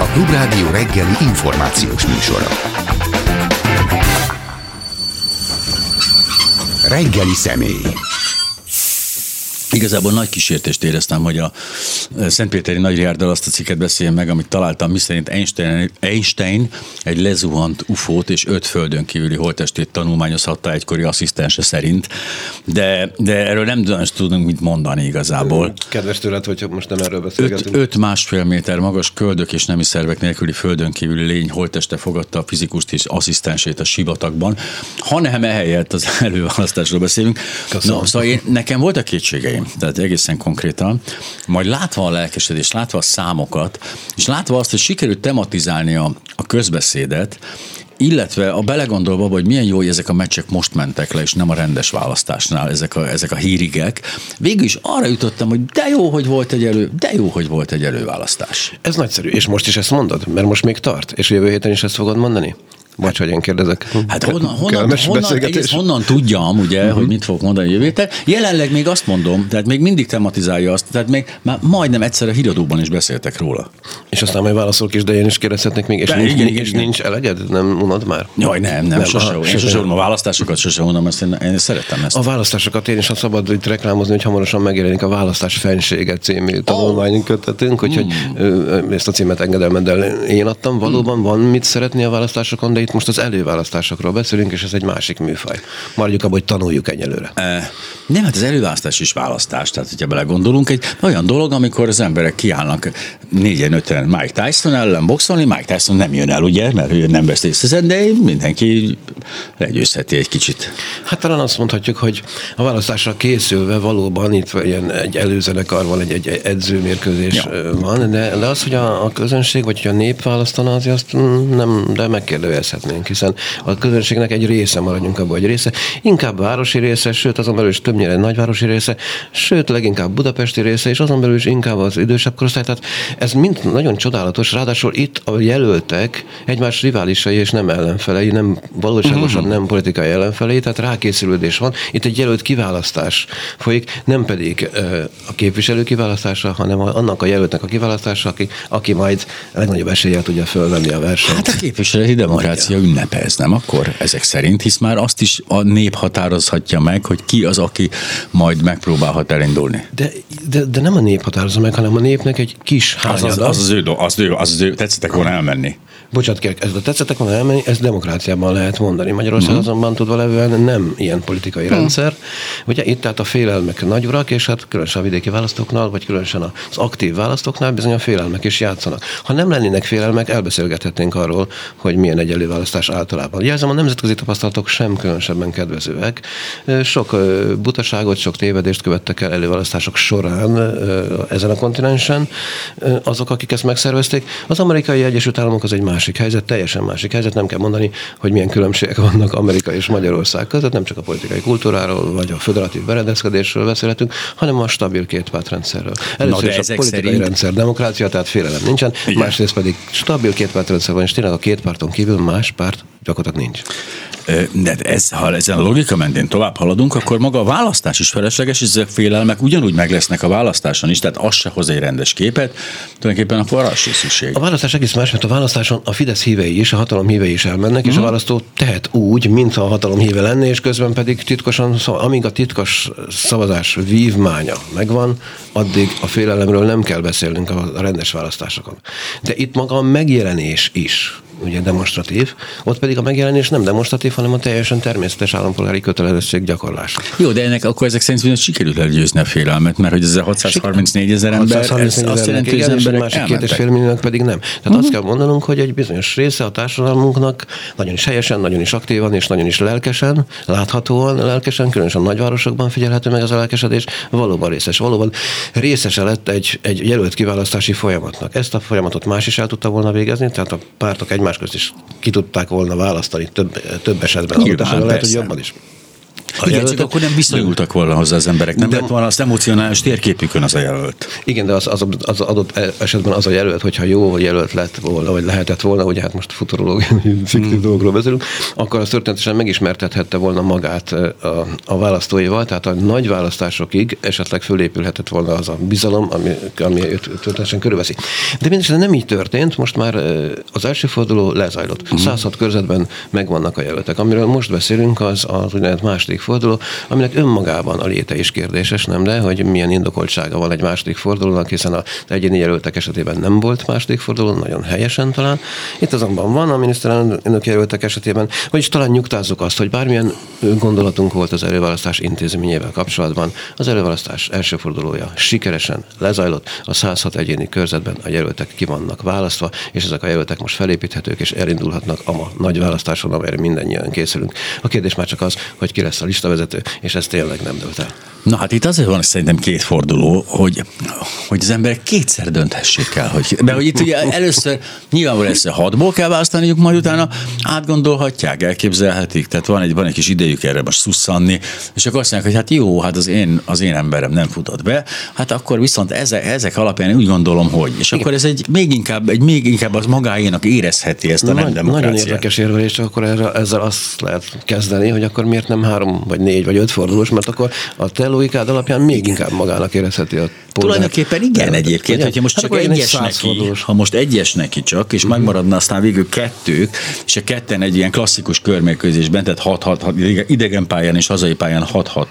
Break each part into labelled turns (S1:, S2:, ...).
S1: A Klubrádió reggeli információs műsora. Reggeli személy.
S2: Igazából nagy kísértést éreztem, hogy a Szentpéteri Nagy Riárdal azt a cikket beszéljen meg, amit találtam, miszerint Einstein, Einstein egy lezuhant ufót és öt földön kívüli holtestét tanulmányozhatta egykori asszisztense szerint, de, de erről nem tudunk mit mondani igazából.
S3: Kedves tőled, hogyha most nem erről beszélgetünk.
S2: Öt, öt másfél méter magas köldök és nemi szervek nélküli földön kívüli lény holteste fogadta a fizikust és asszisztensét a sivatagban, hanem ehelyett az előválasztásról beszélünk.
S3: Köszönöm.
S2: No, szóval én, nekem voltak kétségeim kétségeim, tehát egészen konkrétan, majd látva a lelkesedést, látva a számokat, és látva azt, hogy sikerült tematizálni a, a közbeszédet, illetve a belegondolva, hogy milyen jó, hogy ezek a meccsek most mentek le, és nem a rendes választásnál ezek a, ezek a hírigek, végül is arra jutottam, hogy de jó, hogy volt egy elő, de jó, hogy volt egy előválasztás.
S3: Ez nagyszerű, és most is ezt mondod, mert most még tart, és jövő héten is ezt fogod mondani? Vagy hogy én kérdezek.
S2: Hát honnan, honnan, honnan, egész honnan tudjam, ugye, uh-huh. hogy mit fog mondani jövő héten. Jelenleg még azt mondom, tehát még mindig tematizálja azt, tehát még már majdnem egyszer a híradóban is beszéltek róla.
S3: És aztán majd válaszolok is, de én is kérdezhetnék még, és, de, nincs, igen, igen, és nincs eleged? Nem unod már?
S2: Jaj, nem, nem, nem sose, aha, én sose, a választásokat sose unom, ezt én, én szeretem ezt.
S3: A választásokat én is, ha szabad itt reklámozni, hogy hamarosan megjelenik a Választás Fensége című tanulmány kötetünk, úgyhogy mm. ezt a címet engedelmeddel én adtam. Valóban van mit szeretni a választásokon, de itt most az előválasztás előválasztásokról beszélünk, és ez egy másik műfaj. Maradjuk abban, hogy tanuljuk egyelőre.
S2: E, nem, hát az előválasztás is választás. Tehát, hogyha belegondolunk, egy olyan dolog, amikor az emberek kiállnak négyen, öten Mike Tyson ellen boxolni, Mike Tyson nem jön el, ugye, mert ő nem vesz részt de mindenki legyőzheti egy kicsit.
S3: Hát talán azt mondhatjuk, hogy a választásra készülve valóban itt ilyen egy előzenekar van, egy, egy edzőmérkőzés ja. van, de, de az, hogy a, a közönség, vagy hogy a nép választana, az azt mm, nem, de megkérdőjelezhetnénk, hiszen a közönségnek egy része, maradjunk abban, egy része, inkább városi része, sőt azon belül is többnyire nagyvárosi része, sőt leginkább budapesti része, és azon belül is inkább az idősebb korosztály. Tehát ez mind nagyon csodálatos, ráadásul itt a jelöltek egymás riválisai és nem ellenfelei, nem valóságosan mhm. nem politikai ellenfelei, tehát rákészülődés van. Itt egy jelölt kiválasztás folyik, nem pedig a képviselő kiválasztása, hanem annak a jelöltnek a kiválasztása, aki, aki majd legnagyobb eséllyel tudja fölvenni a versenyt.
S2: Hát a képviselői demokrácia ünnepe ez, nem akkor ezek szerint, hisz már azt is a nép határozhatja meg, hogy ki az, aki majd megpróbálhat elindulni.
S3: De, de, de nem a nép határozza meg, hanem a népnek egy kis hányada.
S2: Az az, az, az, ő, az, ő, az ő, tetszettek volna elmenni.
S3: Bocsát, kérek, ez a tetszettek volna elmenni, ez demokráciában lehet mondani. Magyarország uh-huh. azonban tudva levően nem ilyen politikai uh-huh. rendszer. Ugye itt tehát a félelmek nagy urak, és hát különösen a vidéki választóknál, vagy különösen az aktív választóknál bizony a félelmek is játszanak. Ha nem lennének félelmek, elbeszélgethetnénk arról, hogy milyen egy előválasztás általában. Jelzem, a nemzetközi tapasztalatok sem különösebben kedvezőek. Sok butaságot, sok tévedést követtek el előválasztások során ezen a kontinensen. Azok, akik ezt megszervezték. Az amerikai Egyesült Államok az egy másik helyzet, teljesen másik helyzet. Nem kell mondani, hogy milyen különbségek vannak Amerika és Magyarország között, nem csak a politikai kultúráról, vagy a föderatív berendezkedésről beszélhetünk, hanem a stabil kétpártrendszerről. Először Na, is a politikai szerint... rendszer demokrácia, tehát félelem nincsen, Igen. másrészt pedig stabil kétpártrendszer van, és tényleg a két párton kívül más párt gyakorlatilag nincs.
S2: De ez, ha ezen a logika mentén tovább haladunk, akkor maga a választás is felesleges, és ezek félelmek ugyanúgy meg lesznek a választáson is, tehát az se hoz egy rendes képet, tulajdonképpen akkor arra is szükség.
S3: A választás egész más, mert a választáson a Fidesz hívei is, a hatalom hívei is elmennek, mm. és a mhm. választó tehet úgy, mint a hatalom híve lenne, és közben pedig titkosan, amíg a titkos szavazás vívmánya megvan, addig a félelemről nem kell beszélnünk a rendes választásokon. De itt maga a megjelenés is ugye demonstratív, ott pedig a megjelenés nem demonstratív, hanem a teljesen természetes állampolgári kötelezettség gyakorlása.
S2: Jó, de ennek akkor ezek szerint sikerült elgyőzni a félelmet, mert hogy ez a 634 ezer ember, ez azt jelenti, hogy az emberek másik
S3: két és fél milliónak pedig nem. Tehát uh-huh. azt kell mondanunk, hogy egy bizonyos része a társadalmunknak nagyon is helyesen, nagyon is aktívan és nagyon is lelkesen, láthatóan lelkesen, különösen nagyvárosokban figyelhető meg az a lelkesedés, valóban részes, valóban részese lett egy, egy jelölt kiválasztási folyamatnak. Ezt a folyamatot más is el tudta volna végezni, tehát a pártok egymás közt is ki tudták volna választani több, több esetben.
S2: Nyilván, lehet, hogy
S3: jobban is.
S2: A Igen, csak akkor nem viszonyultak volna hozzá az emberek, nem lett volna az emocionális térképükön az a jelölt.
S3: Igen, de az, az, az adott esetben az a jelölt, hogyha jó jelölt lett volna, vagy lehetett volna, ugye hát most futurológiai fiktív hmm. dolgokról beszélünk, akkor az történetesen megismertethette volna magát a, a választóival, tehát a nagy választásokig esetleg fölépülhetett volna az a bizalom, ami, ami őt történetesen körülveszi. De mindesetre nem így történt, most már az első forduló lezajlott. Uh-huh. 106 körzetben megvannak a jelöltek. Amiről most beszélünk, az az úgynevezett második forduló, aminek önmagában a léte is kérdéses, nem de, hogy milyen indokoltsága van egy második fordulónak, hiszen az egyéni jelöltek esetében nem volt második forduló, nagyon helyesen talán. Itt azonban van a miniszterelnök jelöltek esetében, vagyis talán nyugtázzuk azt, hogy bármilyen gondolatunk volt az előválasztás intézményével kapcsolatban, az előválasztás első fordulója sikeresen lezajlott, a 106 egyéni körzetben a jelöltek ki vannak választva, és ezek a jelöltek most felépíthetők, és elindulhatnak a ma nagy választáson, amelyre mindannyian készülünk. A kérdés már csak az, hogy ki lesz a listavezető, és ez tényleg nem dölt el.
S2: Na hát itt azért van szerintem két forduló, hogy, hogy az emberek kétszer dönthessék el. Hogy, de hogy itt ugye először nyilvánvalóan ezt hatból kell választaniuk, majd utána átgondolhatják, elképzelhetik. Tehát van egy, van egy kis idejük erre most szusszanni, és akkor azt mondják, hogy hát jó, hát az én, az én emberem nem futott be, hát akkor viszont ezek, ezek alapján úgy gondolom, hogy. És Igen. akkor ez egy még inkább, egy még inkább az magáénak érezheti ezt a Nagy, nem demokráciát.
S3: Nagyon érdekes érvelés, akkor erre, ezzel azt lehet kezdeni, hogy akkor miért nem három, vagy négy, vagy öt fordulós, mert akkor a te logikád alapján még inkább magának érezheti a
S2: polgár. Tulajdonképpen igen nem, egyébként, hogyha most hát csak egyes egy neki, ha most egyes neki csak, és uh-huh. megmaradna aztán végül kettők, és a ketten egy ilyen klasszikus körmérkőzésben, tehát 6 6 idegen pályán és hazai pályán 6-6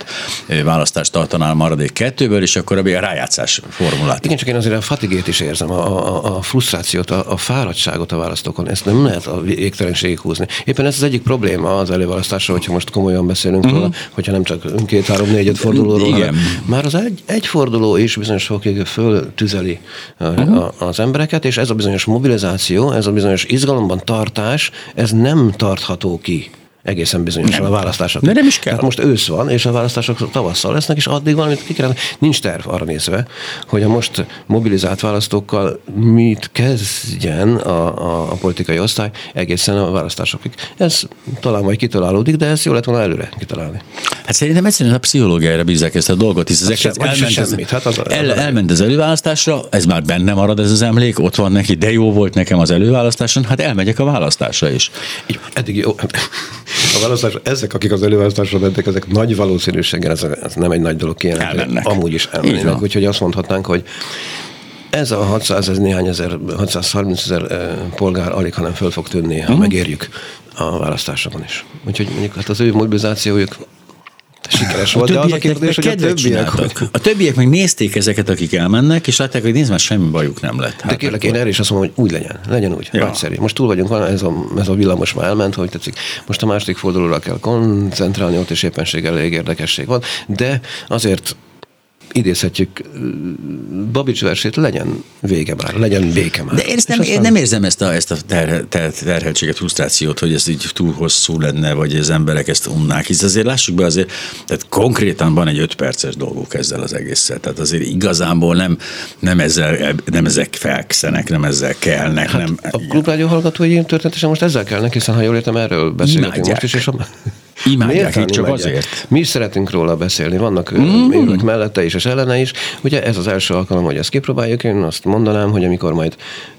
S2: választást tartanál maradék kettőből, és akkor a rájátszás formulát.
S3: Igen, csak én azért a fatigét is érzem, a, a, a frusztrációt, a, a fáradtságot a választókon. Ezt nem lehet a végtelenségig húzni. Éppen ez az egyik probléma az előválasztásra, hogyha most komolyan beszélünk uh-huh. hogyha nem csak két, három, négy, öt fordulóról, Igen. már az egy, egy forduló is bizonyos fokig föltüzeli uh-huh. az embereket, és ez a bizonyos mobilizáció, ez a bizonyos izgalomban tartás, ez nem tartható ki egészen bizonyosan nem. a választások.
S2: De nem is kell.
S3: Tehát most ősz van, és a választások tavasszal lesznek, és addig valamit ki kellene. Nincs terv arra nézve, hogy a most mobilizált választókkal mit kezdjen a, a, a politikai osztály egészen a választásokig. Ez talán majd kitalálódik, de ez jó lett volna előre kitalálni.
S2: Hát szerintem egyszerűen a pszichológiára bízzák ezt a dolgot, hisz ezek hát elment, semmit. Hát az, el, elment az előválasztásra, ez már benne marad ez az emlék, ott van neki, de jó volt nekem az előválasztáson, hát elmegyek a választásra is.
S3: Eddig jó. A választás, ezek, akik az előválasztásra mentek, ezek nagy valószínűséggel, ez, ez nem egy nagy dolog kijelenteni. Amúgy is elmennének. Úgyhogy azt mondhatnánk, hogy ez a 600, ez néhány ezer, 630 ezer polgár alig, hanem föl fog tűnni, ha uh-huh. megérjük a választásokon is. Úgyhogy mondjuk hát az ő mobilizációjuk sikeres volt, de az a kérdés, hogy a többiek... Hogy...
S2: A többiek meg nézték ezeket, akik elmennek, és látták, hogy nézd már semmi bajuk nem lett.
S3: Hát de kérlek, én erre is azt mondom, hogy úgy legyen. Legyen úgy. Ja. Nagyszerű. Most túl vagyunk, van ez a, ez a villamos már elment, hogy tetszik. Most a második fordulóra kell koncentrálni, ott is éppenséggel elég érdekesség van, de azért idézhetjük Babics versét, legyen vége már, legyen béke már.
S2: De én, nem, én nem érzem ezt a, ezt a ter, ter, terheltséget, frusztrációt, hogy ez így túl hosszú lenne, vagy az emberek ezt unnák, hisz azért lássuk be azért, tehát konkrétan van egy öt perces dolguk ezzel az egésszel, tehát azért igazából nem, nem, ezzel, nem ezek felkszenek, nem ezzel kelnek. Hát nem,
S3: a klubrádió hallgatói történetesen most ezzel kellnek, hiszen ha jól értem, erről beszélgetünk most is, és a
S2: Imádják itt csak azért.
S3: Mi is szeretünk róla beszélni, vannak mm. mellette is és ellene is. Ugye ez az első alkalom, hogy ezt kipróbáljuk, én azt mondanám, hogy amikor majd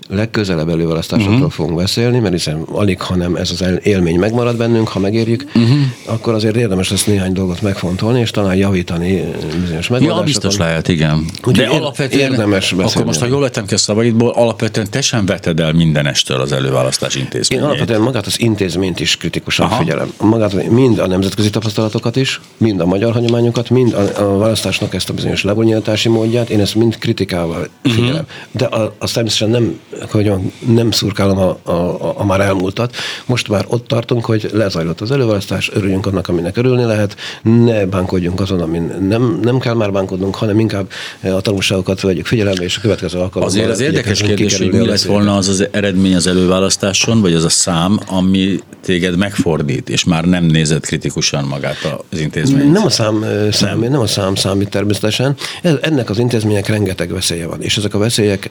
S3: legközelebb előválasztásokról uh-huh. fogunk beszélni, mert hiszen alig, hanem ez az élmény megmarad bennünk, ha megérjük, uh-huh. akkor azért érdemes lesz néhány dolgot megfontolni, és talán javítani bizonyos megoldásokat.
S2: Ja, biztos lehet, igen. Ugye De alapvetően, érdemes beszélni. akkor most, ha jól vettem ki a szavaidból, alapvetően te sem veted el mindenestől az előválasztás intézményét.
S3: Én alapvetően magát az intézményt is kritikusan Aha. figyelem. Magát, mind a nemzetközi tapasztalatokat is, mind a magyar hagyományokat, mind a, a választásnak ezt a bizonyos lebonyolítási módját, én ezt mind kritikával mhm. figyelem. Uh-huh. De a, azt természetesen nem hogy nem szurkálom a, a, a, már elmúltat. Most már ott tartunk, hogy lezajlott az előválasztás, örüljünk annak, aminek örülni lehet, ne bánkodjunk azon, amin nem, nem kell már bánkodnunk, hanem inkább a tanulságokat vegyük figyelembe, és a következő alkalommal.
S2: Azért az érdekes kérdés, hogy mi lett volna az az eredmény az előválasztáson, vagy az a szám, ami téged megfordít, és már nem nézed kritikusan magát az intézményt.
S3: Nem a szám számít, nem. nem a szám számít természetesen. Ennek az intézmények rengeteg veszélye van, és ezek a veszélyek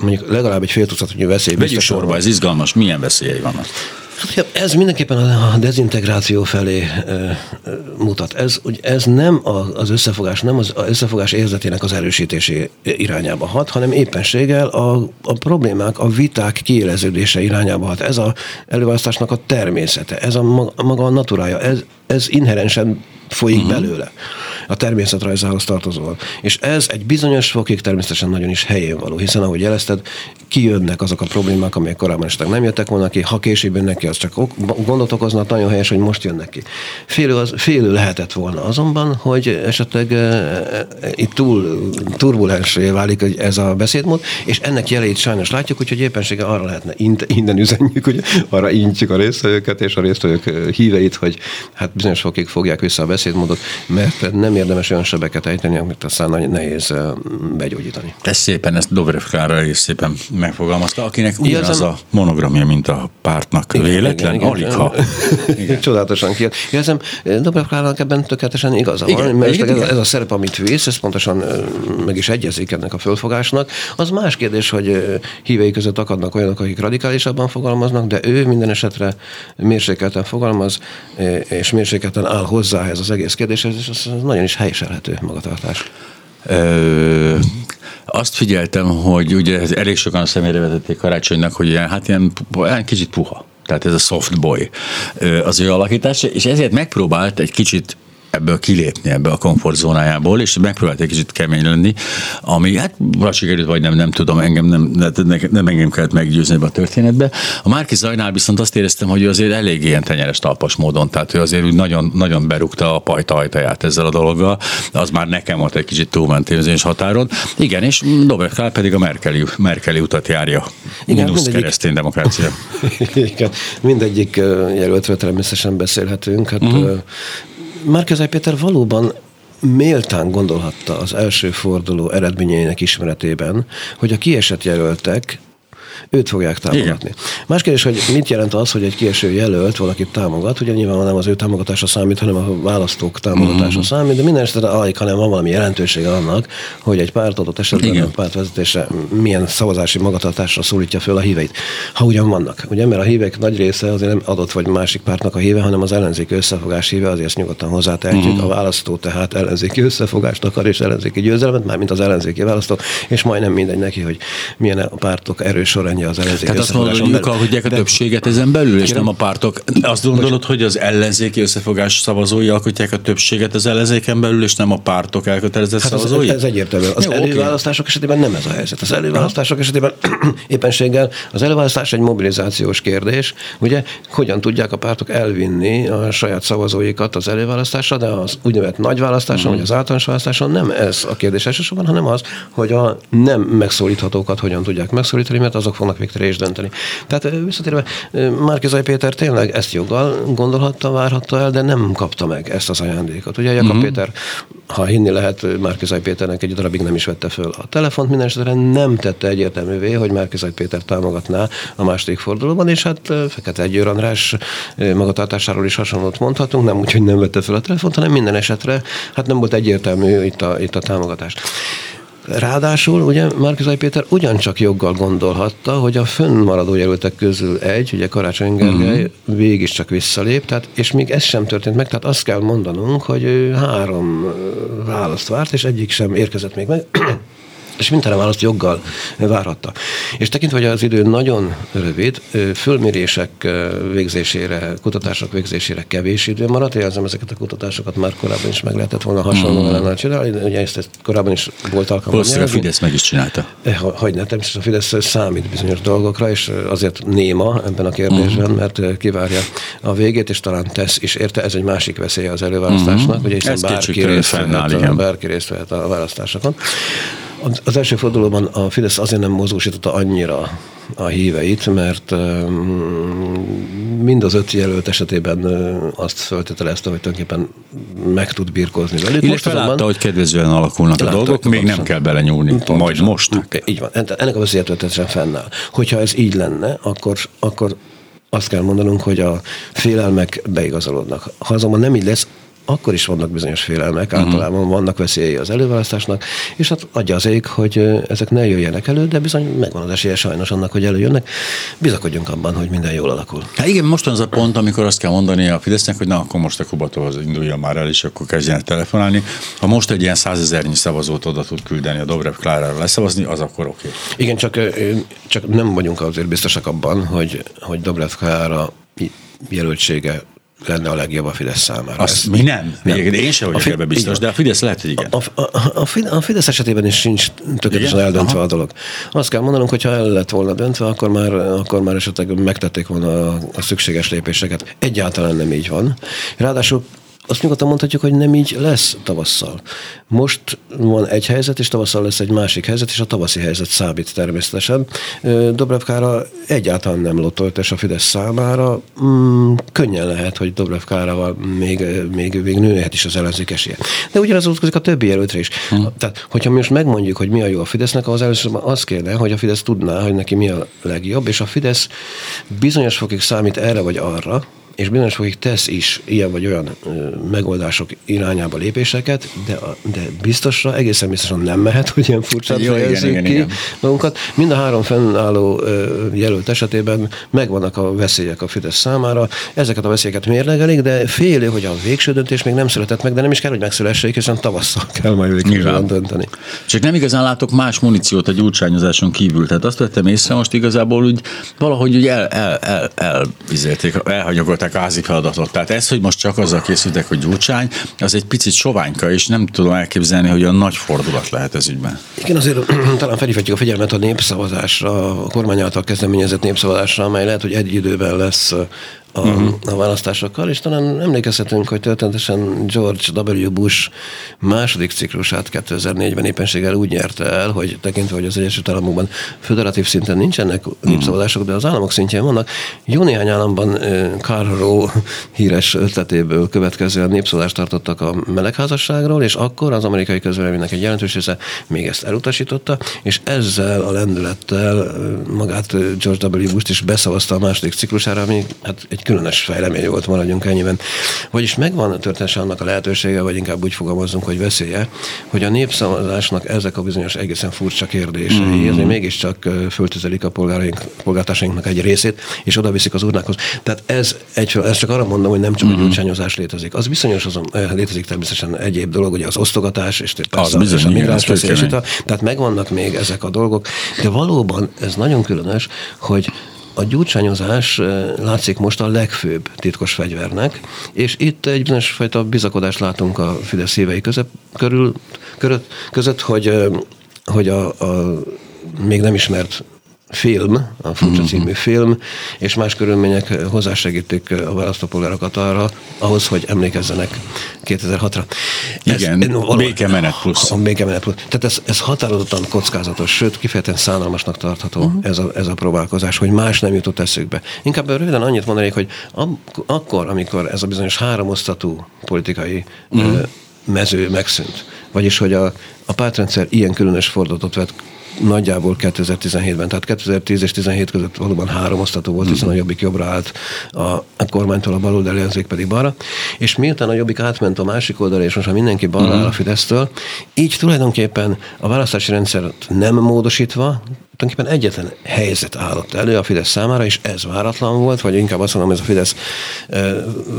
S3: mondjuk legalább egy fél tucatnyi veszély.
S2: Vegyük sorba, ez izgalmas. Milyen veszélyei vannak?
S3: Ez mindenképpen a dezintegráció felé mutat. Ez, ez nem az összefogás, nem az összefogás érzetének az erősítésé irányába hat, hanem éppenséggel a, a problémák, a viták kiéleződése irányába hat. Ez a előválasztásnak a természete, ez a maga a naturája, ez, ez inherensen folyik uh-huh. belőle a természetrajzához tartozóan. És ez egy bizonyos fokig természetesen nagyon is helyén való, hiszen ahogy jelezted, kijönnek azok a problémák, amelyek korábban esetleg nem jöttek volna ki, ha később jönnek ki, az csak gondot okozna, nagyon helyes, hogy most jönnek ki. Félő, az, félő lehetett volna azonban, hogy esetleg e, e, itt túl turbulensé válik ez a beszédmód, és ennek jeleit sajnos látjuk, úgyhogy éppenséggel arra lehetne innen üzenjük, hogy arra intjük a résztvevőket és a résztvevők híveit, hogy hát bizonyos fokig fogják vissza a beszédmódot, mert nem érdemes olyan sebeket ejteni, amit aztán nehéz begyógyítani.
S2: Ez szépen, ezt Dobrev Klára is szépen megfogalmazta, akinek ugyanaz a monogramja, mint a pártnak. Igen, Véletlen? Igen, igen, Aligha.
S3: Igen. Csodálatosan kijött. Érzem, Dobrev ebben tökéletesen igaza igen, van, mert igen, ez, igen. ez a szerep, amit visz, ez pontosan meg is egyezik ennek a fölfogásnak. Az más kérdés, hogy hívei között akadnak olyanok, akik radikálisabban fogalmaznak, de ő minden esetre mérsékelten fogalmaz, és mérsékelten áll hozzá ez az egész kérdéshez, és ez nagyon is helyiselhető magatartás. Ö,
S2: azt figyeltem, hogy ugye elég sokan a személyre vetették karácsonynak, hogy ilyen, hát ilyen, ilyen kicsit puha. Tehát ez a soft boy az ő alakítása, és ezért megpróbált egy kicsit ebből kilépni, ebből a komfortzónájából, és megpróbált egy kicsit kemény lenni, ami hát vagy sikerült, vagy nem, nem tudom, engem nem, nem engem kellett meggyőzni ebbe a történetbe. A Márki Zajnál viszont azt éreztem, hogy ő azért elég ilyen tenyeres talpas módon, tehát ő azért úgy nagyon, nagyon berúgta a pajta ajtaját ezzel a dologgal, az már nekem volt egy kicsit túlment érzés határon. Igen, és Dobrev Kál pedig a Merkeli, Merkeli utat járja. Igen, Minusz keresztény demokrácia.
S3: Igen, mindegyik jelöltről természetesen beszélhetünk. Hát uh-huh. Márkezai Péter valóban méltán gondolhatta az első forduló eredményeinek ismeretében, hogy a kiesett jelöltek őt fogják támogatni. Igen. Más kérdés, hogy mit jelent az, hogy egy kieső jelölt valakit támogat, ugye nyilván nem az ő támogatása számít, hanem a választók támogatása uh-huh. számít, de minden esetre alig, hanem van valami jelentősége annak, hogy egy párt adott esetben Igen. a pártvezetése milyen szavazási magatartásra szólítja föl a híveit. Ha ugyan vannak, ugye, mert a hívek nagy része azért nem adott vagy másik pártnak a híve, hanem az ellenzéki összefogás híve, azért nyugodtan hozzátehetjük. Uh-huh. A választó tehát ellenzéki összefogást akar és ellenzéki győzelmet, mármint az ellenzéki választó, és majdnem mindegy neki, hogy milyen a pártok erős sorrendje az ellenzéki
S2: Tehát azt mondod, hogy ők alkotják a többséget ezen belül, és nem a pártok. Azt gondolod, hogy az ellenzéki összefogás szavazói alkotják a többséget az ellenzéken belül, és nem a pártok elkötelezett hát szavazói?
S3: Ez, ez egyértelmű. Az Jó, előválasztások okay. esetében nem ez a helyzet. Az előválasztások Aha. esetében éppenséggel az előválasztás egy mobilizációs kérdés. Ugye, hogyan tudják a pártok elvinni a saját szavazóikat az előválasztásra, de az úgynevezett nagy választáson, uh-huh. vagy az általános választáson nem ez a kérdés elsősorban, hanem az, hogy a nem megszólíthatókat hogyan tudják megszólítani, mert azok fognak végtére is dönteni. Tehát visszatérve, Márkizai Péter tényleg ezt joggal gondolhatta, várhatta el, de nem kapta meg ezt az ajándékot. Ugye Jakab uh-huh. Péter, ha hinni lehet, Márkizai Péternek egy darabig nem is vette föl a telefont, minden esetre nem tette egyértelművé, hogy Márkizai Péter támogatná a második fordulóban, és hát Fekete Egyőr András magatartásáról is hasonlót mondhatunk, nem úgy, hogy nem vette föl a telefont, hanem minden esetre hát nem volt egyértelmű itt a, itt a támogatás. Ráadásul ugye Márkizai Péter ugyancsak joggal gondolhatta, hogy a fönnmaradó jelöltek közül egy, ugye Karácsony Gergely uh-huh. végig csak visszalép, tehát, és még ez sem történt meg, tehát azt kell mondanunk, hogy ő három választ várt, és egyik sem érkezett még meg és minden választ joggal várhatta. És tekintve, hogy az idő nagyon rövid, fölmérések végzésére, kutatások végzésére kevés idő maradt, jelzem ezeket a kutatásokat már korábban is meg lehetett volna hasonló mm. ellen csinálni, ugye ezt, ezt korábban is volt alkalom.
S2: a Fidesz meg is csinálta.
S3: Eh, hogy ne, természetesen a Fidesz számít bizonyos dolgokra, és azért néma ebben a kérdésben, mm. mert kivárja a végét, és talán tesz is érte, ez egy másik veszélye az előválasztásnak, mm. ugye hiszen bárki részt, vehet, bárki részt vehet a választásokon. Az első fordulóban a Fidesz azért nem mozgósította annyira a híveit, mert mind az öt jelölt esetében azt feltételezte, hogy tulajdonképpen meg tud birkózni velük.
S2: Azonban, látta, hogy kedvezően alakulnak a dolgok, még nem kell belenyúlni, pontosan. majd most.
S3: Így van, ennek a veszélyetőtetesen fennáll. Hogyha ez így lenne, akkor, akkor azt kell mondanunk, hogy a félelmek beigazolódnak. Ha azonban nem így lesz, akkor is vannak bizonyos félelmek, általában vannak veszélyei az előválasztásnak, és hát adja az ég, hogy ezek ne jöjjenek elő, de bizony megvan az esélye sajnos annak, hogy előjönnek. Bizakodjunk abban, hogy minden jól alakul.
S2: Hát igen, most az a pont, amikor azt kell mondani a Fidesznek, hogy na, akkor most a Kubatóhoz induljon már el, és akkor kezdjenek telefonálni. Ha most egy ilyen százezernyi szavazót oda tud küldeni a Dobrev Klárára leszavazni, az akkor oké. Okay.
S3: Igen, csak, csak nem vagyunk azért biztosak abban, hogy, hogy Dobrev Klára jelöltsége lenne a legjobb a Fidesz számára.
S2: Azt mi nem. nem. Én sem vagyok
S3: Fi-
S2: ebben biztos,
S3: igen.
S2: de a Fidesz lehet, hogy igen.
S3: A, a, a, a Fidesz esetében is sincs tökéletesen
S2: Igen?
S3: eldöntve
S2: Aha.
S3: a dolog. Azt kell mondanunk, hogy ha el lett volna döntve, akkor már, akkor már esetleg megtették volna a, a szükséges lépéseket. Egyáltalán nem így van. Ráadásul azt nyugodtan mondhatjuk, hogy nem így lesz tavasszal. Most van egy helyzet, és tavasszal lesz egy másik helyzet, és a tavaszi helyzet számít természetesen. Ö, Dobrevkára egyáltalán nem lotoltes a Fidesz számára. Mm, könnyen lehet, hogy Dobrevkárával még, még, még nőhet is az ellenzék esélye. De ugyanez vonatkozik a többi jelöltre is. Hmm. Tehát, hogyha mi most megmondjuk, hogy mi a jó a Fidesznek, az először az kéne, hogy a Fidesz tudná, hogy neki mi a legjobb, és a Fidesz bizonyos fokig számít erre vagy arra, és bizonyos fokig tesz is ilyen vagy olyan megoldások irányába lépéseket, de, a, de biztosra, egészen biztosan nem mehet, hogy ilyen
S2: igen,
S3: fejezzük
S2: igen,
S3: ki
S2: igen.
S3: magunkat. Mind a három fennálló jelölt esetében megvannak a veszélyek a Fidesz számára. Ezeket a veszélyeket mérlegelik, de félő, hogy a végső döntés még nem született meg, de nem is kell, hogy megszülessék, hiszen tavasszal kell majd
S2: Nyilván.
S3: dönteni.
S2: Csak nem igazán látok más muníciót a gyurcsányozáson kívül. Tehát azt vettem észre, most igazából úgy valahogy úgy el, el, el, el, el elhanyagolták a feladatot. Tehát ez, hogy most csak azzal készültek, hogy gyurcsány, az egy picit soványka, és nem tudom elképzelni, hogy a nagy fordulat lehet ez ügyben.
S3: Igen, azért talán felhívhatjuk a figyelmet a népszavazásra, a kormány által kezdeményezett népszavazásra, amely lehet, hogy egy időben lesz a, uh-huh. a választásokkal, és talán emlékezhetünk, hogy történetesen George W. Bush második ciklusát 2004-ben éppenséggel úgy nyerte el, hogy tekintve, hogy az Egyesült Államokban föderatív szinten nincsenek népszavazások, de az államok szintjén vannak. Jó néhány államban Karl híres ötletéből következően népszavazást tartottak a melegházasságról, és akkor az amerikai közvéleménynek egy jelentős része még ezt elutasította, és ezzel a lendülettel magát George W. Bush is beszavazta a második ciklusára, ami hát egy különös fejlemény volt, maradjunk ennyiben. Vagyis megvan történetesen annak a lehetősége, vagy inkább úgy fogalmazunk, hogy veszélye, hogy a népszavazásnak ezek a bizonyos egészen furcsa kérdései, mm. ezért mégiscsak föltüzelik a polgáraink, polgártársainknak egy részét, és oda viszik az urnákhoz. Tehát ez, egy, ez csak arra mondom, hogy nem csak a gyurcsányozás létezik. Az bizonyos azon, létezik természetesen egyéb dolog, ugye az osztogatás, és persze
S2: bizony,
S3: és a migráns a- tehát megvannak még ezek a dolgok, de valóban ez nagyon különös, hogy a gyurcsányozás eh, látszik most a legfőbb titkos fegyvernek, és itt egy bizonyos fajta bizakodást látunk a Fidesz szívei között, körül, körött, között, hogy, eh, hogy a, a még nem ismert film, a Furcsa című film, és más körülmények hozzásegítik a választópolgárokat arra, ahhoz, hogy emlékezzenek 2006-ra.
S2: Igen,
S3: valóban-
S2: békemenet plusz.
S3: A békemenet plusz. Tehát ez, ez határozottan kockázatos, sőt, kifejezetten szánalmasnak tartható uh-huh. ez, a, ez a próbálkozás, hogy más nem jutott eszükbe. Inkább röviden annyit mondanék, hogy am- akkor, amikor ez a bizonyos háromosztatú politikai uh-huh. mező megszűnt, vagyis, hogy a, a pártrendszer ilyen különös fordulatot vett nagyjából 2017-ben, tehát 2010 és 17 között valóban három osztató volt, hiszen a Jobbik jobbra állt, a, a kormánytól a baloldali ellenzék pedig balra, és miután a Jobbik átment a másik oldalra, és most már mindenki balra áll a Fidesztől, így tulajdonképpen a választási rendszert nem módosítva, tulajdonképpen egyetlen helyzet állott elő a Fidesz számára, és ez váratlan volt, vagy inkább azt mondom, ez a Fidesz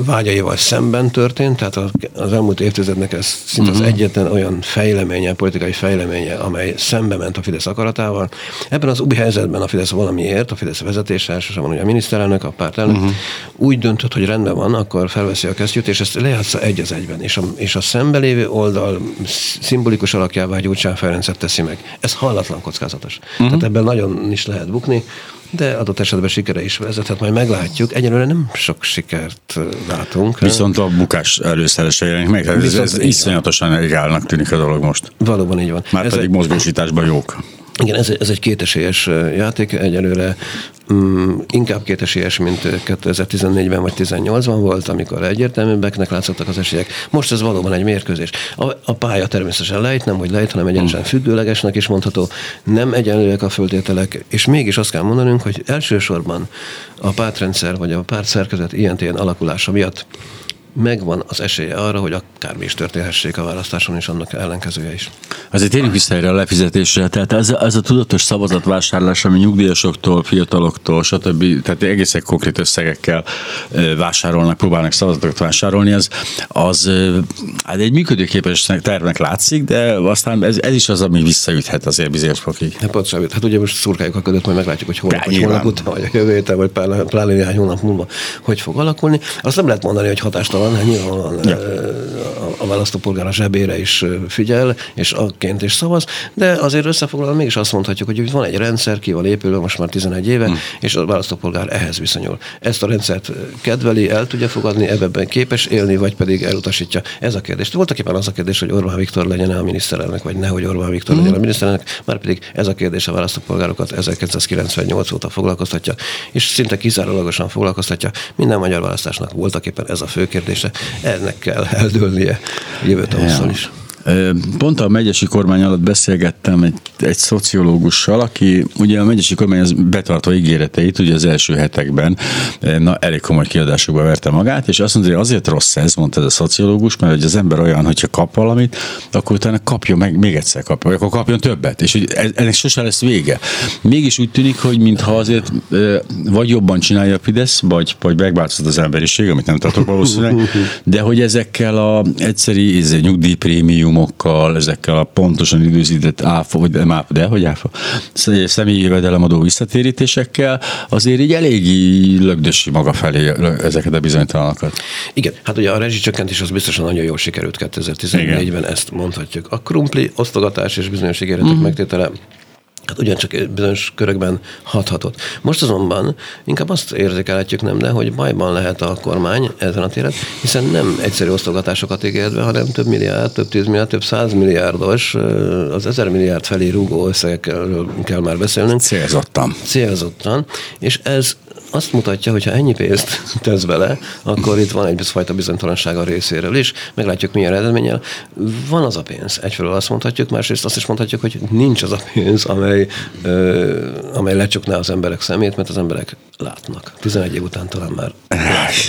S3: vágyaival szemben történt, tehát az elmúlt évtizednek ez szinte az egyetlen olyan fejleménye, politikai fejleménye, amely szembe ment a Fidesz akaratával. Ebben az új helyzetben a Fidesz valamiért, a Fidesz vezetése, elsősorban ugye a miniszterelnök, a pártelnök, uh-huh. úgy döntött, hogy rendben van, akkor felveszi a kesztyűt, és ezt lejátsza egy az egyben. És a, és a szembelévő oldal szimbolikus alakjává Gyurcsán Ferencet teszi meg. Ez hallatlan kockázatos. Uh-huh. Tehát ebben nagyon is lehet bukni, de adott esetben sikere is vezethet, majd meglátjuk. Egyelőre nem sok sikert látunk.
S2: Viszont a bukás előszerese jelenik meg. Ez, ez iszonyatosan egálnak tűnik a dolog most.
S3: Valóban így van.
S2: Már
S3: Ez
S2: pedig
S3: egy-
S2: mozgósításban jók.
S3: Igen, ez, ez egy kétesélyes játék, egyelőre mm, inkább kétesélyes, mint ö, 2014-ben vagy 18-ban volt, amikor egyértelműbbeknek látszottak az esélyek. Most ez valóban egy mérkőzés. A, a pálya természetesen lejt, nem hogy lejt, hanem egyenesen függőlegesnek is mondható, nem egyenlőek a föltételek, és mégis azt kell mondanunk, hogy elsősorban a pártrendszer vagy a párt szerkezet ilyen-ilyen alakulása miatt megvan az esélye arra, hogy akármi is történhessék a választáson, és annak ellenkezője is.
S2: Azért térjünk vissza erre a lefizetésre. Tehát ez, a- ez a tudatos szavazatvásárlás, ami nyugdíjasoktól, fiataloktól, stb. Tehát egészen konkrét összegekkel vásárolnak, próbálnak szavazatokat vásárolni, az, az hát egy működőképes tervnek látszik, de aztán ez, ez is az, ami visszaüthet azért bizonyos fokig.
S3: Hát pontosan, hát ugye most szurkáljuk a ködöt, majd meglátjuk, hogy holnap, vagy holnap után, vagy a jövő héten, vagy pláne néhány hónap múlva, hogy fog alakulni. Azt nem lehet mondani, hogy hatástalan, hát nyilvánvalóan
S2: Ja.
S3: ja. a, a választópolgár a zsebére is ö, figyel, és akként is szavaz, de azért összefoglalva mégis azt mondhatjuk, hogy van egy rendszer, ki van épülve most már 11 éve,
S2: Hm.
S3: és a választópolgár ehhez viszonyul. Ezt a rendszert ö, kedveli, el tudja fogadni, ebben képes élni, vagy pedig elutasítja. Ez a kérdés. Voltak éppen az a kérdés, hogy Orbán Viktor legyen a miniszterelnök, vagy nehogy Orbán Viktor legyen a miniszterelnök, már pedig ez a kérdés a választópolgárokat 1998 óta foglalkoztatja, és szinte kizárólagosan foglalkoztatja. Minden magyar választásnak voltak éppen ez a fő kérdése. Ennek kell eldőlnie jövő tavasszal is.
S2: Pont a megyesi kormány alatt beszélgettem egy, egy szociológussal, aki ugye a megyesi kormány az betartva ígéreteit, ugye az első hetekben na, elég komoly kiadásokba verte magát, és azt mondta, hogy azért rossz ez, mondta ez a szociológus, mert hogy az ember olyan, hogyha kap valamit, akkor utána kapja meg, még egyszer vagy akkor kapjon többet, és hogy ennek sose lesz vége. Mégis úgy tűnik, hogy mintha azért vagy jobban csinálja a Fidesz, vagy, vagy megváltozott az emberiség, amit nem tartok valószínűleg, de hogy ezekkel a egyszeri ez, nyugdíjprémiumokkal, ezekkel a pontosan időzített áfa, vagy nem áfa, de hogy áfa, sz- személyi jövedelemadó visszatérítésekkel, azért így eléggé lögdösi maga felé ezeket a bizonytalanokat.
S3: Igen, hát ugye a rezsicsökkentés az biztosan nagyon jól sikerült 2014-ben, ezt mondhatjuk. A krumpli osztogatás és bizonyos ígéretek mm. megtétele Hát ugyancsak bizonyos körökben hathatott. Most azonban inkább azt érzékelhetjük, nem, de hogy bajban lehet a kormány ezen a téren, hiszen nem egyszerű osztogatásokat ígért be, hanem több milliárd, több tízmilliárd, több százmilliárdos, az ezer milliárd felé rúgó összegekről kell már beszélnünk
S2: Célzottan.
S3: célzottan, és ez azt mutatja, hogy ha ennyi pénzt tesz bele, akkor itt van egyfajta bizonytalanság a részéről is. Meglátjuk, milyen eredménnyel. Van az a pénz. Egyfelől azt mondhatjuk, másrészt azt is mondhatjuk, hogy nincs az a pénz, amely, ö, amely lecsukná az emberek szemét, mert az emberek látnak. 11 év után talán már.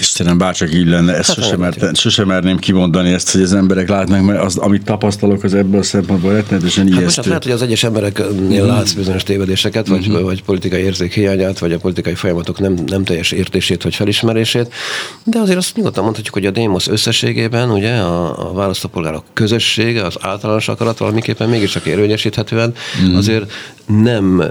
S2: Istenem, bárcsak így lenne, ezt
S3: Hát
S2: sosem,
S3: nem
S2: merte, sosem merném kimondani ezt, hogy az emberek látnak, mert az, amit tapasztalok, az ebből a szempontból rettenetesen
S3: Hát most
S2: ijesztő.
S3: hát lehet, hogy az egyes embereknél látsz bizonyos tévedéseket, vagy, vagy politikai érzék hiányát, vagy a politikai folyamatok nem, nem teljes értését, vagy felismerését, de azért azt nyugodtan mondhatjuk, hogy a Démosz összességében, ugye a, a választópolgárok közössége, az általános akarat valamiképpen mégiscsak érvényesíthetően azért nem